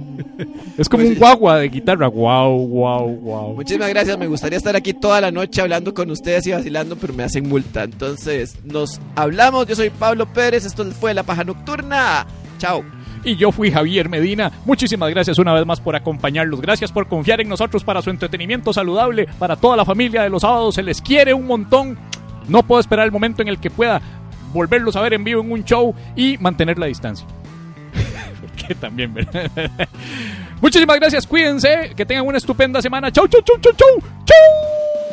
Es como un guagua de guitarra. Wow, wow, wow. Muchísimas gracias. Me gustaría estar aquí toda la noche hablando con ustedes y vacilando, pero me hacen multa. Entonces, nos hablamos. Yo soy Pablo Pérez. Esto fue La Paja Nocturna. Chao. Y yo fui Javier Medina. Muchísimas gracias una vez más por acompañarlos. Gracias por confiar en nosotros para su entretenimiento saludable. Para toda la familia de los sábados se les quiere un montón. No puedo esperar el momento en el que pueda volverlos a ver en vivo en un show y mantener la distancia. [laughs] Porque también, ¿verdad? [laughs] Muchísimas gracias, cuídense, que tengan una estupenda semana. Chau, chau, chau, chau, chau. Chau.